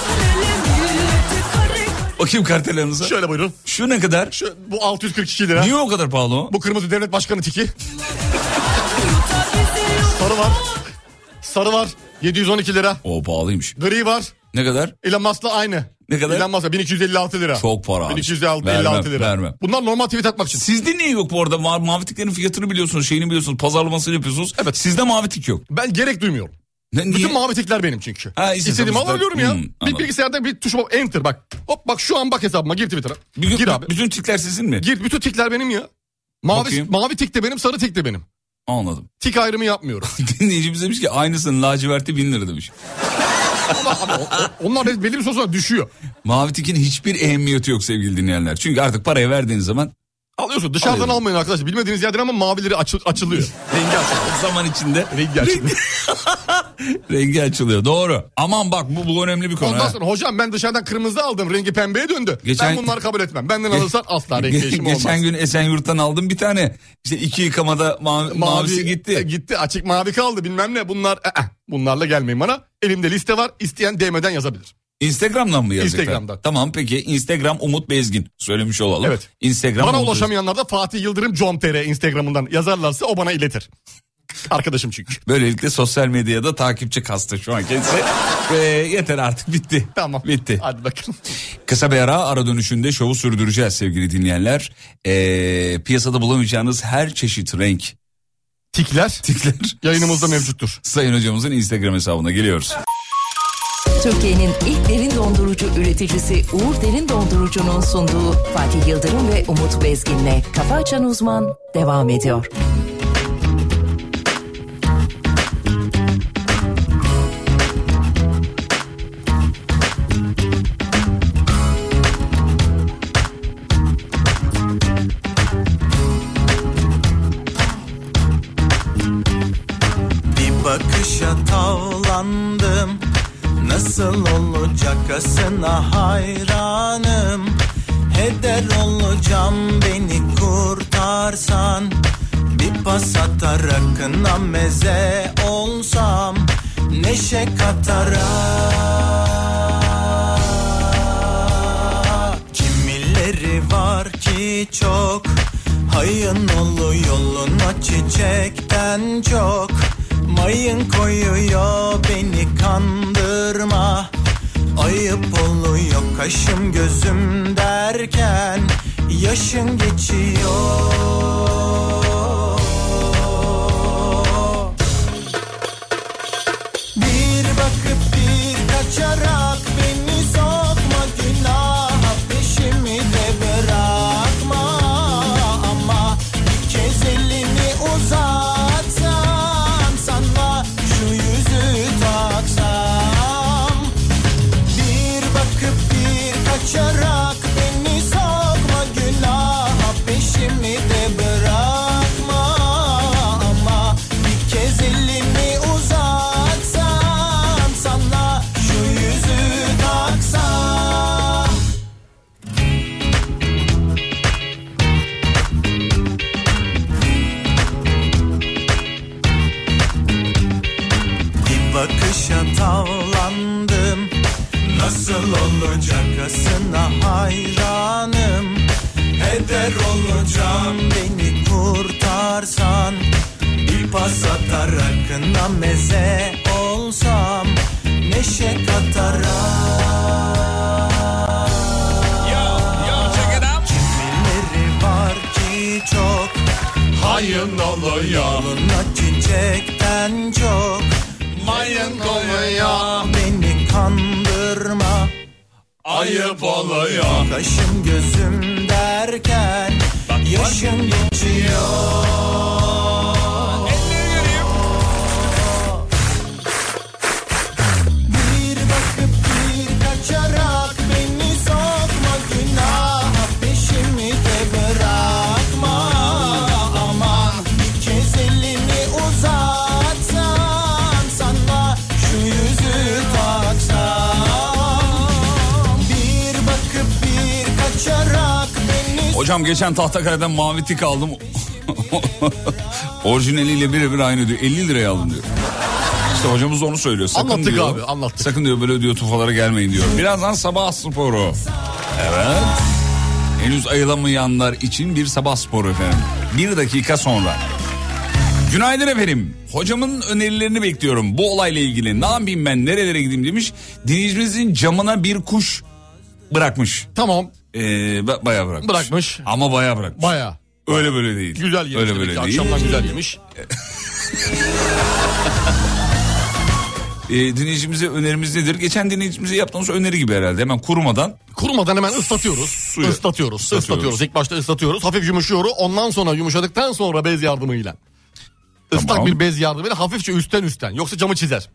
Bakayım kartellerinize. Şöyle buyurun. Şu ne kadar? Şu, bu 642 lira. Niye o kadar pahalı o? Bu kırmızı devlet başkanı tiki. Sarı var. Sarı var. 712 lira. O pahalıymış. Gri var. Ne kadar? Elon Musk'la aynı. Ne kadar? Elon Musk'la 1256 lira. Çok para abi. 1256 Vermem, lira. vermem. Bunlar normal tweet atmak için. Sizde niye yok bu arada? Ma- Mavi tiklerin fiyatını biliyorsunuz, şeyini biliyorsunuz, pazarlamasını yapıyorsunuz. Evet. Sizde mavi tik yok. Ben gerek duymuyorum. Ne, niye? Bütün mavi tikler benim çünkü. Ha, İstediğimi alabiliyorum ya. Hmm, bir bilgisayarda bir tuşuma enter bak. Hop bak şu an bak hesabıma gir Twitter'a. Bir- Gir abi. Bütün tikler sizin mi? Gir bütün tikler benim ya. Mavi, Bakayım. mavi tik de benim sarı tik de benim. Anladım. Tik ayrımı yapmıyorum. [LAUGHS] Dinleyicimiz demiş ki aynısının laciverti bin lira demiş. Ama abi, onlar belli bir sonra düşüyor. Mavi tikin hiçbir ehemmiyeti yok sevgili dinleyenler. Çünkü artık parayı verdiğiniz zaman Alıyorsun dışarıdan Alıyorum. almayın arkadaşlar. Bilmediğiniz yerden ama mavileri açı- açılıyor. Rengi açılıyor. zaman içinde Rengi açılıyor. [LAUGHS] rengi açılıyor. Doğru. Aman bak bu, bu önemli bir konu. Ondan ha. sonra hocam ben dışarıdan kırmızı aldım. Rengi pembeye döndü. Geçen- Ben bunları kabul etmem. Benden alırsan asla renk değişimi olmaz. Geçen gün Esenyurt'tan aldım bir tane. İşte iki yıkamada mavi, mavisi e, gitti. gitti. Açık mavi kaldı bilmem ne. Bunlar e, e, bunlarla gelmeyin bana. Elimde liste var. İsteyen DM'den yazabilir. Instagram'dan mı yazacaklar? Instagram'dan. Tamam peki Instagram Umut Bezgin. Söylemiş olalım. Evet. Instagram bana Umut ulaşamayanlar da Fatih Yıldırım com.tr Instagram'ından yazarlarsa o bana iletir. [LAUGHS] Arkadaşım çünkü. Böylelikle sosyal medyada takipçi kastı şu an kendisi. Ve yeter artık bitti. Tamam. Bitti. Hadi bakalım. Kısa bir ara ara dönüşünde şovu sürdüreceğiz sevgili dinleyenler. Ee, piyasada bulamayacağınız her çeşit renk Tikler tikler yayınımızda mevcuttur. Sayın hocamızın Instagram hesabına geliyoruz. Türkiye'nin ilk derin dondurucu üreticisi Uğur Derin Dondurucu'nun sunduğu Fatih Yıldırım ve Umut Bezgin'le Kafa Açan Uzman devam ediyor. Asına hayranım. Heder olacağım beni kurtarsan. Bir pas atar akına meze olsam. Neşe katara. Kimileri var ki çok? Hayın olu yoluna çiçekten çok. Mayın koyuyor beni kandırma Ayıp oluyor kaşım gözüm derken Yaşın geçiyor akına meze olsam Neşe katara Kimileri var ki çok? Hayın oluyor. Yoluna çiçekten çok. Mayın oluyor. Beni kandırma. Ayıp oluyor. Kaşım gözüm derken Yaşım geçiyor Hocam geçen Tahtakale'den mavi tik aldım. [LAUGHS] Orijinaliyle birebir aynı diyor. 50 liraya aldım diyor. İşte hocamız onu söylüyor. Sakın Anlattık diyor, abi, anlattık. Sakın diyor böyle diyor tufalara gelmeyin diyor. Birazdan sabah sporu. Evet. Henüz ayılamayanlar için bir sabah sporu efendim. Bir dakika sonra. Günaydın efendim. Hocamın önerilerini bekliyorum. Bu olayla ilgili ne yapayım ben nerelere gideyim demiş. Dinleyicimizin camına bir kuş bırakmış. Tamam Ee, ba- bayağı bırakmış. bırakmış. Ama bayağı bırakmış. Baya. Öyle böyle değil. Güzel yemiş. Öyle böyle değil. Akşamdan güzel yemiş. [LAUGHS] e, dinleyicimize önerimiz nedir? Geçen dinleyicimize yaptığımız öneri gibi herhalde. Hemen kurumadan Kurumadan hemen ıslatıyoruz. Suyu. Islatıyoruz. Islatıyoruz. Islatıyoruz. İlk başta ıslatıyoruz. Hafif yumuşuyor. Ondan sonra yumuşadıktan sonra bez yardımıyla. Islak Tamam. bir bez yardımıyla hafifçe üstten üstten. Yoksa camı çizer.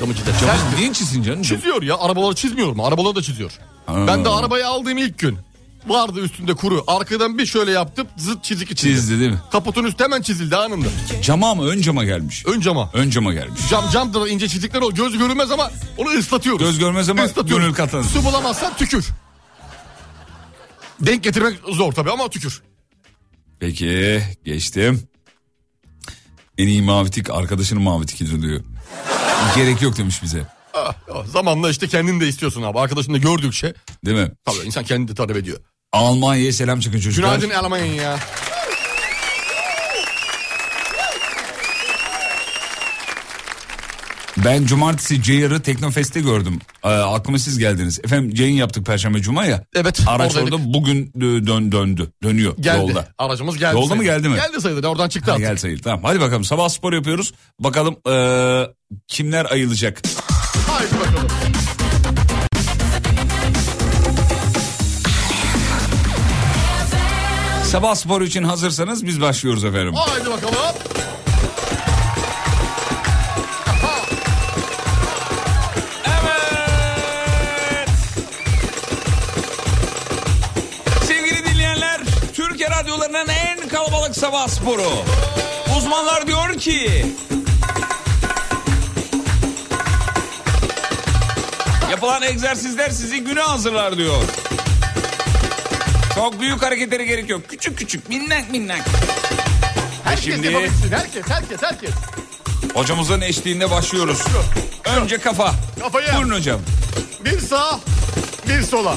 Camı çizer. Sen- çizsin canım? Çiziyor ya. Arabaları çizmiyor mu? Arabaları da çiziyor. Ha. Ben de arabayı aldığım ilk gün. Vardı üstünde kuru. Arkadan bir şöyle yaptım. Zıt çizik çizdi. Çizdi değil mi? Kaputun üstü hemen çizildi anında. Cama mı ön cama gelmiş? Ön cama. Ön cama gelmiş. Cam camda da ince çizikler ol. Göz görünmez ama onu ıslatıyoruz. Göz görmez ama Islatıyoruz. gönül katan. Su bulamazsan tükür. Denk getirmek zor tabii ama tükür. Peki geçtim. En iyi mavi tik arkadaşının mavi tikidir diyor. Gerek yok demiş bize. Ah, zamanla işte kendin de istiyorsun abi. Arkadaşın da gördükçe. Değil mi? Tabii insan kendini de talep ediyor. Almanya'ya selam çıkın çocuklar. Günaydın Almanya ya. Ben cumartesi Ceyar'ı Teknofest'te gördüm. Ee, aklıma siz geldiniz. Efendim Ceyhan yaptık Perşembe Cuma ya. Evet. Araç oradaydık. orada bugün dö- dön, döndü. Dönüyor Geldi. yolda. Aracımız geldi. Yolda mı, sayılır. geldi mi? Geldi sayılır. Oradan çıktı Ha, artık. gel sayıl. Tamam hadi bakalım sabah spor yapıyoruz. Bakalım ee, kimler ayılacak. Haydi bakalım. Sabah spor için hazırsanız biz başlıyoruz efendim. Haydi bakalım. Radyolarının en kalabalık sabah sporu. Uzmanlar diyor ki... Yapılan egzersizler sizi güne hazırlar diyor. Çok büyük hareketlere gerek yok. Küçük küçük, minnak minnak. Herkes şimdi- yapabilsin. Herkes, herkes, herkes. Hocamızın eşliğinde başlıyoruz. Önce kafa. Kafayı. Buyurun hocam. Bir sağa, bir sola.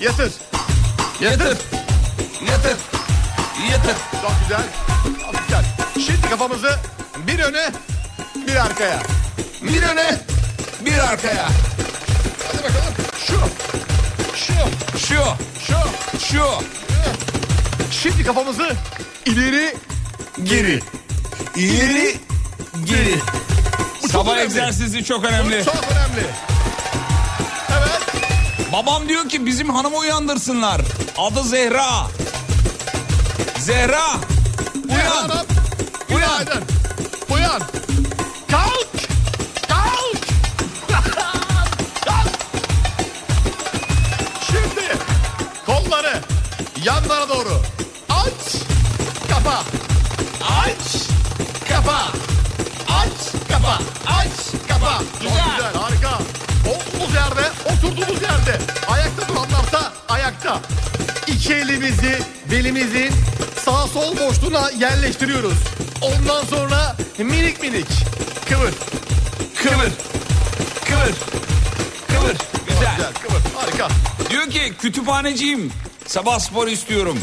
Yatır. Yatır. Yatır. Yatır. Çok güzel. Çok güzel. Şimdi kafamızı bir öne, bir arkaya. Bir öne, Bir arkaya. hadi bakalım. Şu, şu, Şu. şu. Şu. Şimdi kafamızı ileri, geri. İleri. Geri. Bu çok Sabah önemli. egzersizi çok Bu önemli. çok önemli. Evet. Babam diyor ki bizim hanımı uyandırsınlar. Adı Zehra. Zehra. Uyan. Uyan. Uyan. Günaydın. Uyan. Kalk. Kalk. Kalk. [LAUGHS] Şimdi kolları yanlara doğru. Aç. Kapa. Aç. Kapa. Aç. Kapa. Aç. Kapa. Çok güzel. Harika. Olduğumuz yerde, oturduğumuz yerde. Ayakta duranlarsa ayakta. İki elimizi belimizin sağ sol boşluğuna yerleştiriyoruz. Ondan sonra minik minik kıvır. Kıvır. Kıvır. Kıvır. Güzel. Güzel kıvır. Harika. Diyor ki kütüphaneciyim. Sabah spor istiyorum.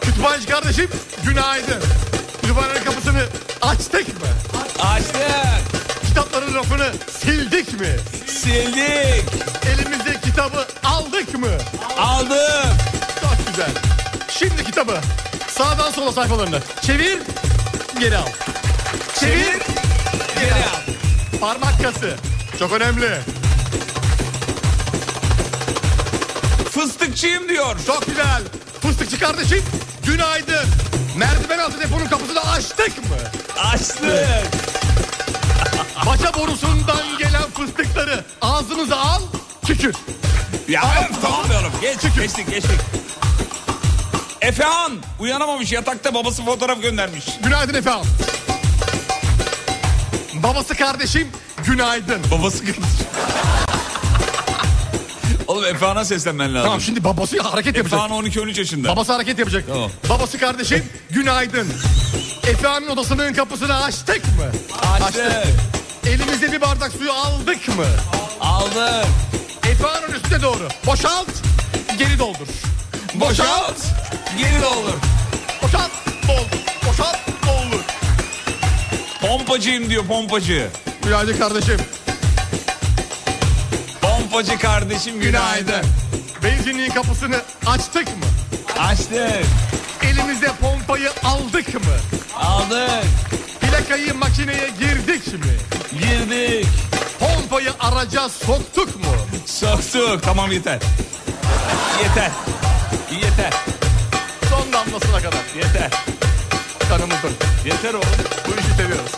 Kütüphaneci kardeşim günaydın. Kütüphanenin kapısını açtık mı? Açtık. Kitapların rafını sildik mi? Sildik. Elimize kitabı aldık mı? Aldık. Çok güzel. Şimdi kitabı sağdan sola sayfalarını çevir, geri al. Çevir, geri al. Parmak kası. Çok önemli. Fıstıkçıyım diyor. Çok güzel. Fıstıkçı kardeşim günaydın. Merdiven altı deponun kapısını açtık mı? Açtık. Baca borusundan gelen fıstıkları ağzınıza al, tükür. Ya oğlum. Geç, geçtik geçtik. Efehan uyanamamış yatakta babası fotoğraf göndermiş. Günaydın efendim. Babası kardeşim günaydın. Babası [LAUGHS] Oğlum Efehan'a seslenmen lazım. Tamam şimdi babası hareket yapacak. Efehan 12-13 yaşında. Babası hareket yapacak. Tamam. Babası kardeşim günaydın. Efe'nin odasının kapısını açtık mı? Açtık. Elimize bir bardak suyu aldık mı? Aldık. Efe'nin üstüne doğru. Boşalt, geri doldur. Boşalt. Geri doldur. Boşalt, doldur. Boşalt, doldur. Pompacıyım diyor pompacı. Günaydın kardeşim. Pompacı kardeşim günaydın. Günaydın. Benzinliğin kapısını açtık mı? Açtık. Elimize pompayı aldık mı? Aldık. Plakayı makineye girdik mi? Ağaca soktuk mu? Soktuk. Tamam yeter. Yeter. Yeter. Son damlasına kadar. Yeter. Kanımızın. Yeter oğlum. Bu işi seviyoruz.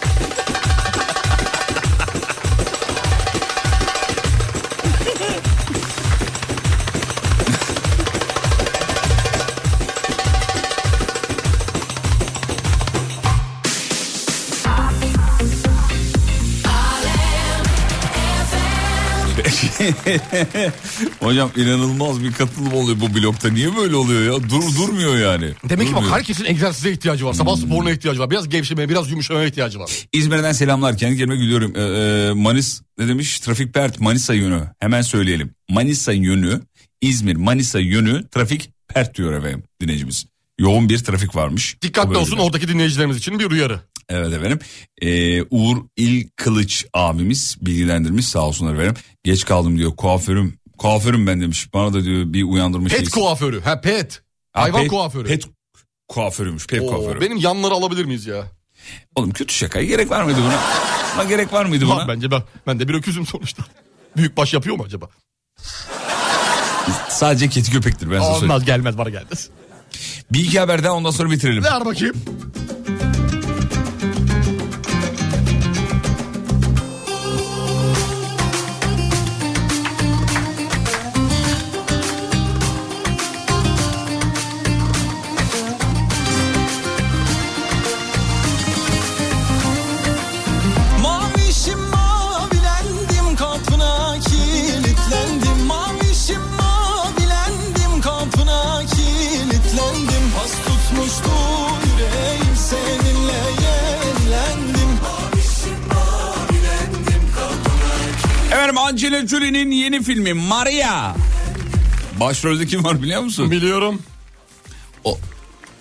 [LAUGHS] Hocam inanılmaz bir katılım oluyor bu blokta. Niye böyle oluyor ya? Dur durmuyor yani. Demek ki bak Durmuyor. herkesin egzersize ihtiyacı var. Sabah sporuna ihtiyacı var. Biraz gevşemeye, biraz yumuşamaya ihtiyacı var. İzmir'den selamlar. Kendi kendime gülüyorum. Ee, e, Manis ne demiş? Trafik pert Manisa yönü. Hemen söyleyelim. Manisa yönü İzmir Manisa yönü trafik pert diyor efendim dinleyicimiz. Yoğun bir trafik varmış. Dikkatli olsun oradaki dinleyicilerimiz için bir uyarı. Evet efendim. Ee, Uğur İl Kılıç abimiz bilgilendirmiş sağ olsunlar efendim. Geç kaldım diyor kuaförüm. Kuaförüm ben demiş. Bana da diyor bir uyandırmış. Pet değilsin. kuaförü. Ha pet. Ha, Hayvan pet- kuaförü. Pet kuaförüymüş. Pet Oo, kuaförü. benim yanları alabilir miyiz ya? Oğlum kötü şakaya gerek var mıydı buna? Buna gerek var mıydı buna? Bence ben, ben de bir öküzüm sonuçta. Büyük baş yapıyor mu acaba? Sadece kedi köpektir ben size söyleyeyim. Olmaz gelmez bana gelmez. Bir iki haber daha ondan sonra bitirelim. Ver bakayım. Angela Jolie'nin yeni filmi Maria. Başrolde kim var biliyor musun? Biliyorum. O,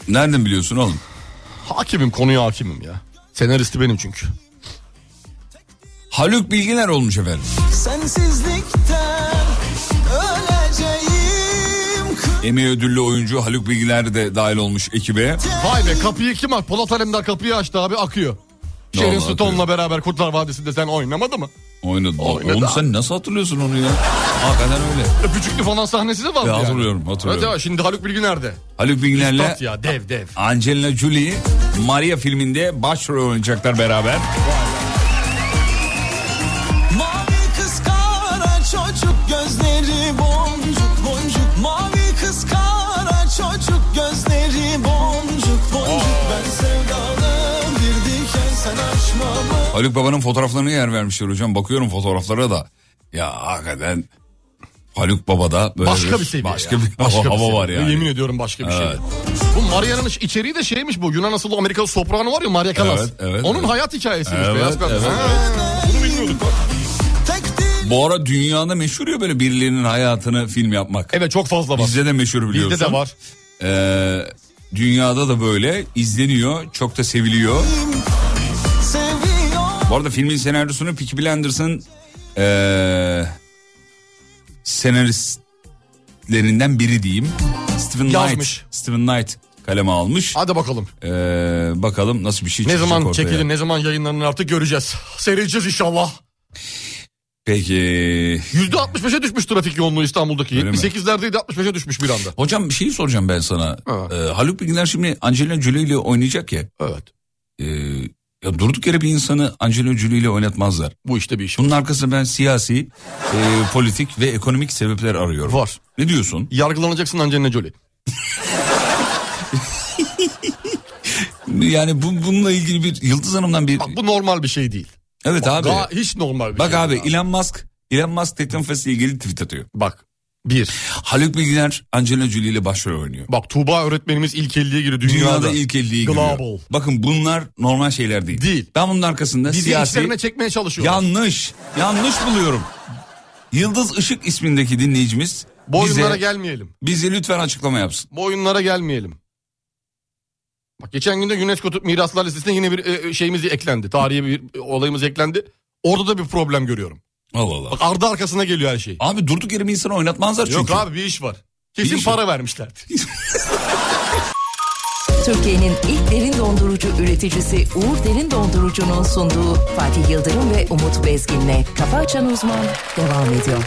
nereden biliyorsun oğlum? Hakimim konuya hakimim ya. Senaristi benim çünkü. Haluk Bilginer olmuş efendim. Sensizlikten öleceğim Emmy ödüllü oyuncu Haluk Bilginer de dahil olmuş ekibe. Vay be kapıyı kim aç? Polat Alemdar kapıyı açtı abi akıyor. Sharon Stone'la beraber Kurtlar Vadisi'nde sen oynamadı mı? Oynadı. Oynadı. Onu sen nasıl hatırlıyorsun onu ya? Hakikaten öyle. Öpücüklü falan sahnesi de vardı Ya, yani. hatırlıyorum, hatırlıyorum. Evet, evet, şimdi Haluk Bilginer'de. Haluk Bilginer'le ya dev dev. Angelina Jolie Maria filminde başrol oynayacaklar beraber. Mavi Haluk Baba'nın fotoğraflarına yer vermişler hocam. Bakıyorum fotoğraflara da. Ya hakikaten Haluk Baba'da böyle Başka bir seviye başka ya. bir Başka bir [LAUGHS] hava var yani. Yemin ediyorum başka bir Evet. şey. Bu Maria'nın içeriği de şeymiş bu. Yunan asıllı Amerikalı soprano var ya Maria Callas. Evet, evet, Onun evet. hayat hikayesiymiş. Evet, Beyaz Perde. evet, Ha, Bunu bilmiyorduk bak. Bu ara dünyada meşhur ya böyle birilerinin hayatını film yapmak. Evet çok fazla var. Bizde de meşhur biliyorsun. Bizde de var. Ee, dünyada da böyle izleniyor. Çok da seviliyor. Bu arada filmin senaryosunu Peaky Blinders'ın ee, senaristlerinden biri diyeyim. Stephen Yazmış. Knight. Stephen Knight kaleme almış. Hadi bakalım. Ee, bakalım nasıl bir şey Ne çıkacak zaman ortaya. çekilir, ne zaman yayınlanır artık göreceğiz. Seyredeceğiz inşallah. Peki. %65'e düşmüş trafik yoğunluğu İstanbul'daki. Öyle mi? 78'lerdeydi 65'e düşmüş bir anda. Hocam bir şey soracağım ben sana. Ha. Ee, Haluk Bilginer şimdi Angelina Jolie ile oynayacak ya. Evet. Ee, ya durduk yere bir insanı Angelina Jolie ile oynatmazlar. Bu işte bir iş Bunun arkasında ben siyasi, e, politik ve ekonomik sebepler arıyorum. var. Ne diyorsun? Yargılanacaksın Angelina Jolie. [LAUGHS] Yani bu, bununla ilgili bir Yıldız Hanım'dan bir... Bak bu normal bir şey değil. evet abi. Ga- hiç normal bir Bak şey abi değil. Elon Musk, Elon Musk Teknofest ile ilgili tweet atıyor. Bak. Bir. Haluk Bilginer Angelina Jolie ile başrol oynuyor. Bak Tuğba öğretmenimiz ilk 50'ye giriyor dünyada. Dünyada ilk 50'ye giriyor. Global. Bakın bunlar normal şeyler değil. Değil. Ben bunun arkasında Bizi siyasi... çekmeye çalışıyor. Yanlış. Yanlış buluyorum. Yıldız Işık ismindeki dinleyicimiz Bu oyunlara bize, gelmeyelim. bize lütfen açıklama yapsın. Bu oyunlara gelmeyelim. Bak geçen günde UNESCO miraslar listesine yine bir e, şeyimiz eklendi. Tarihi bir e, olayımız eklendi. Orada da bir problem görüyorum. Allah Allah. Bak ardı arkasına geliyor her şey. Abi durduk yere bir insanı oynatmazlar çünkü. Yok abi bir iş var. Kesin iş para vermişlerdi. [LAUGHS] Türkiye'nin ilk derin dondurucu üreticisi Uğur Derin Dondurucu'nun sunduğu Fatih Yıldırım ve Umut Bezgin'le Kafa Açan Uzman devam ediyor.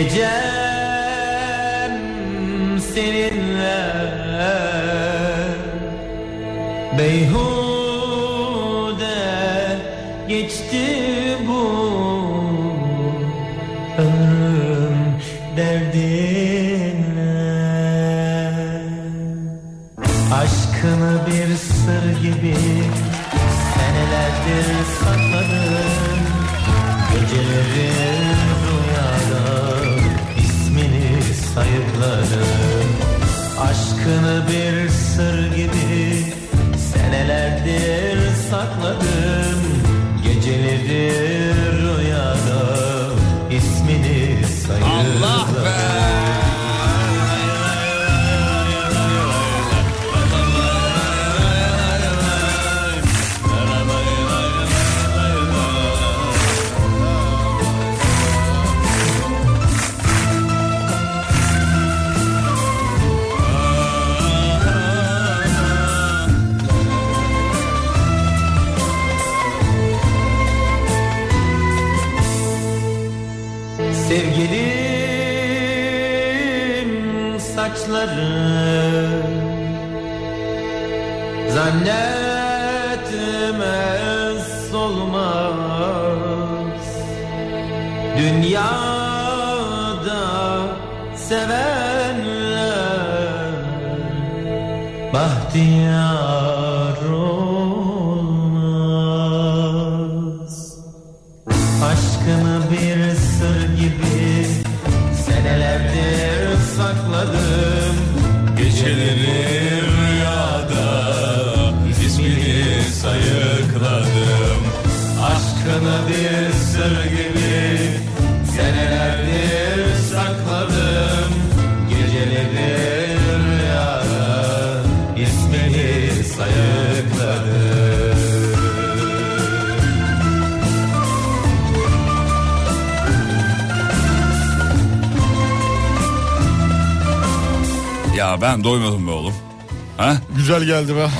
You just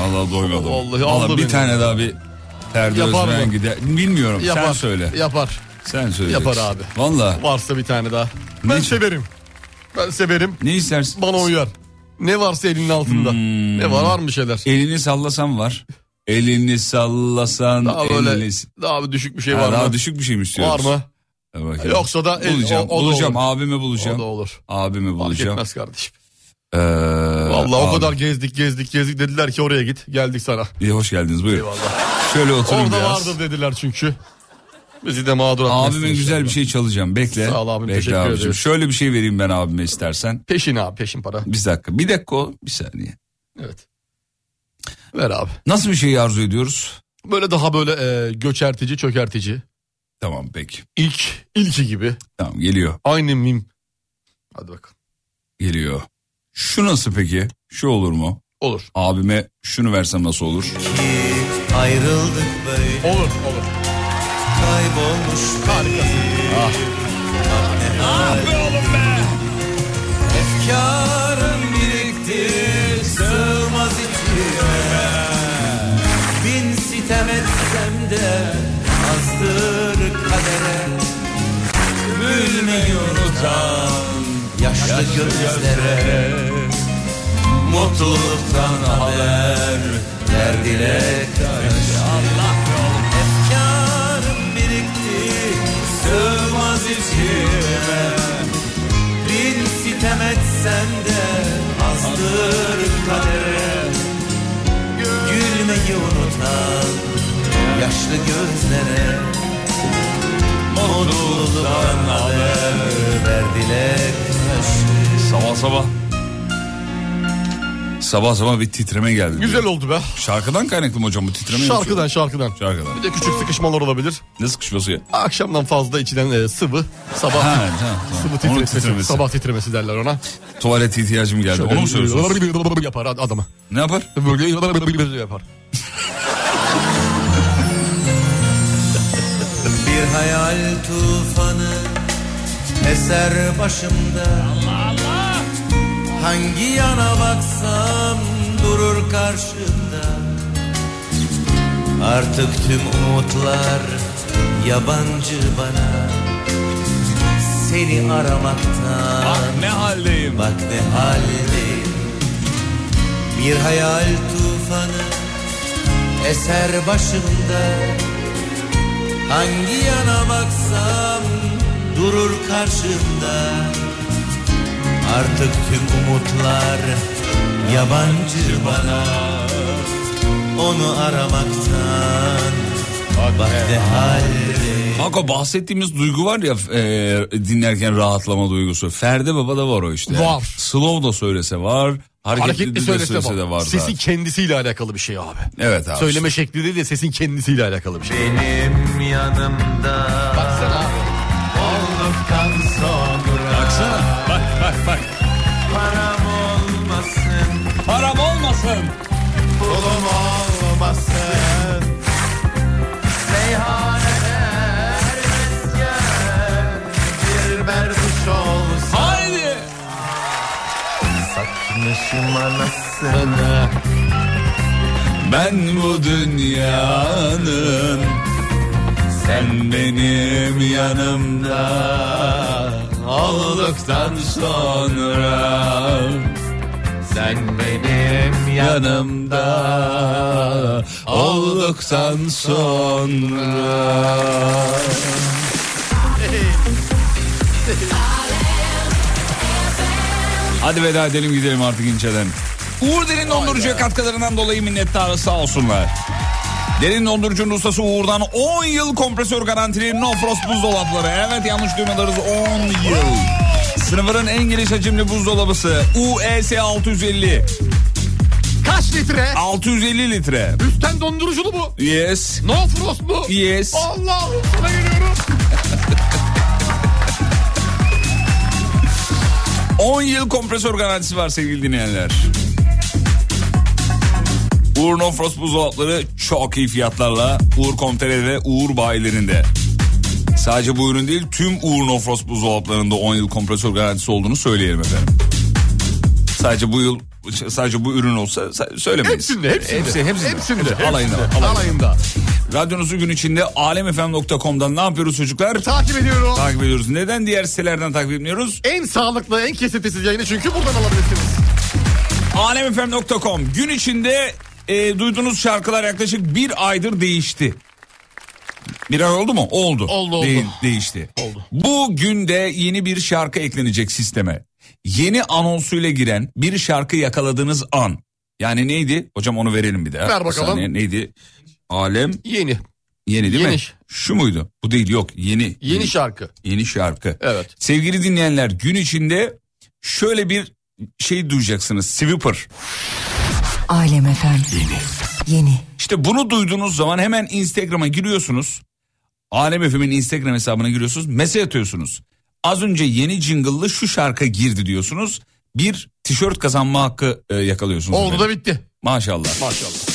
Vallahi doymadım. Vallahi Vallahi bir beni. tane daha bir Ferdi Yapar Özben mı? gider. Bilmiyorum Yapar. sen söyle. Yapar. Sen söyle. Yapar abi. Valla. Varsa bir tane daha. Ben Ne? severim. Ben severim. Ne istersin? Bana uyar. Ne varsa elinin altında. Hmm. Ne var var mı şeyler? Elini sallasan var. Elini sallasan. Daha böyle elini... daha bir düşük bir şey Ha, var daha mı? düşük bir şey mi istiyoruz? Var mı? Bakayım. Yoksa da el- bulacağım. o- o da bulacağım. olur. Abimi bulacağım. O da olur. Abimi Fark bulacağım. etmez kardeşim. Ee, Vallahi o abi- kadar gezdik gezdik gezdik dediler ki oraya git. Geldik sana. İyi hoş geldiniz buyurun. Eyvallah. Şöyle oturun Orada biraz. vardır dediler çünkü. Bizi de mağdur etmesin Abimin güzel inşallah. bir şey çalacağım. Bekle. Sağ ol abim, Bekle teşekkür abicim. ederiz. Şöyle bir şey vereyim ben abime istersen. Peşin abi peşin para. Bir dakika. Bir dakika. Bir saniye. Evet. Ver abi. Nasıl bir şey arzu ediyoruz? Böyle daha böyle e, göçertici çökertici. Tamam peki. İlk, ilki gibi. Tamam geliyor. Aynı mim. Hadi bakalım. Geliyor. Şu nasıl peki? Şu olur mu? Olur. Abime şunu versem nasıl olur? Ayrıldık böyle. Olur olur. Kaybolmuş Harikasın. Ah. Ah be oğlum be. Efkarım birikti sığmaz içime. Bin sitem etsem de azdır kadere. Gülmeyi unutan yaşlı gözlere. Mutluluktan haber verdiler Allah Efkarım birikti sığmaz içime. Bin sitem etsen de azdır kadere. Gülmeyi unutan yaşlı gözlere. Mutluluktan haber verdiler Sabah sabah. Sabah sabah bir titreme geldi. Güzel oldu be. Şarkıdan kaynaklı mı hocam bu titreme? yoksa- Şarkıdan şarkıdan. Şarkıdan. Bir de küçük sıkışmalar olabilir. Ne sıkışması ya? Akşamdan fazla içilen e, sıvı. Sabah Ha, tamam, tamam. sıvı titremesi, titremesi. Sabah titremesi derler ona. Tuvalet ihtiyacım geldi. Onu mu söylüyorsunuz? Yapar adama. Ne yapar? Böyle yapar. Bir hayal tufanı eser başımda Hangi yana baksam durur karşımda. Artık tüm umutlar yabancı bana. Seni aramaktan Bak ne haldeyim. Bak ne haldeyim. Bir hayal tufanı eser başımda. Hangi yana baksam durur karşımda Artık tüm umutlar yabancı bana Onu aramaktan ne halde o bahsettiğimiz duygu var ya e, dinlerken rahatlama duygusu. Ferdi Baba da var o işte. Var. Slow da söylese var. Hareketli, Hareketli de söylese, söylese de var. Sesin zaten. kendisiyle alakalı bir şey abi. Evet abi. Söyleme şekli değil de sesin kendisiyle alakalı bir şey. Benim yanımda Baksana. Olmasın Meyhaneler mesken bir berduş olsun Haydi. Saçını şımarlasın Ben bu dünyanın sen benim yanımda olduktan sonra Sen benim yanımda olduktan sonra Hadi veda edelim gidelim artık inceden. Uğur Derin Dondurucu'ya katkılarından dolayı minnettarız sağ olsunlar. Derin dondurucunun ustası Uğur'dan 10 yıl kompresör garantili No Frost buzdolapları. Evet yanlış duymadınız 10 yıl. Sınıfının en geniş hacimli buzdolabısı UES 650. Kaç litre? 650 litre. Üstten donduruculu mu? Yes. No frost mu? Yes. Allah'ım sana geliyorum. [LAUGHS] 10 yıl kompresör garantisi var sevgili dinleyenler. Uğur No Frost buzdolapları çok iyi fiyatlarla Uğur.com.tr ve Uğur bayilerinde. Sadece bu ürün değil tüm Uğur No Frost buzdolaplarında 10 yıl kompresör garantisi olduğunu söyleyelim efendim. Sadece bu yıl sadece bu ürün olsa sa- söylemeyiz. Hepsinde, hepsinde. Hepsi, hepsinde. Hepsinde, Hepsi. Alayında, hepsinde. alayında. Alayında. Radyonuzu gün içinde alemfm.com'dan ne yapıyoruz çocuklar? Takip ediyorum. Takip ediyoruz. Neden diğer sitelerden takip etmiyoruz? En sağlıklı, en kesintisiz yayını çünkü buradan alabilirsiniz. Alemfm.com gün içinde e, duyduğunuz şarkılar yaklaşık bir aydır değişti. Bir ay oldu mu? Oldu. Oldu, oldu. değişti. Oldu. Bu günde yeni bir şarkı eklenecek sisteme. Yeni anonsuyla giren bir şarkı yakaladığınız an. Yani neydi? Hocam onu verelim bir daha. Ver bakalım. saniye, neydi? Alem Yeni. yeni değil Yeni. mi? Şu muydu? Bu değil yok. Yeni. Yeni şarkı. Yeni şarkı. Evet. Sevgili dinleyenler gün içinde şöyle bir şey duyacaksınız. Sweeper. Alem efendim. Yeni. Yeni. İşte bunu duyduğunuz zaman hemen Instagram'a giriyorsunuz. Alem FM'in Instagram hesabına giriyorsunuz. Mesaj atıyorsunuz. Az önce yeni jingle'lı şu şarkı girdi diyorsunuz. Bir tişört kazanma hakkı e, yakalıyorsunuz. Oldu efendim. da bitti. Maşallah. Maşallah.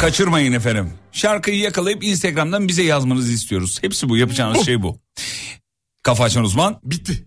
Kaçırmayın efendim. Şarkıyı yakalayıp Instagram'dan bize yazmanızı istiyoruz. Hepsi bu yapacağınız şey bu. Kafa açan uzman. Bitti.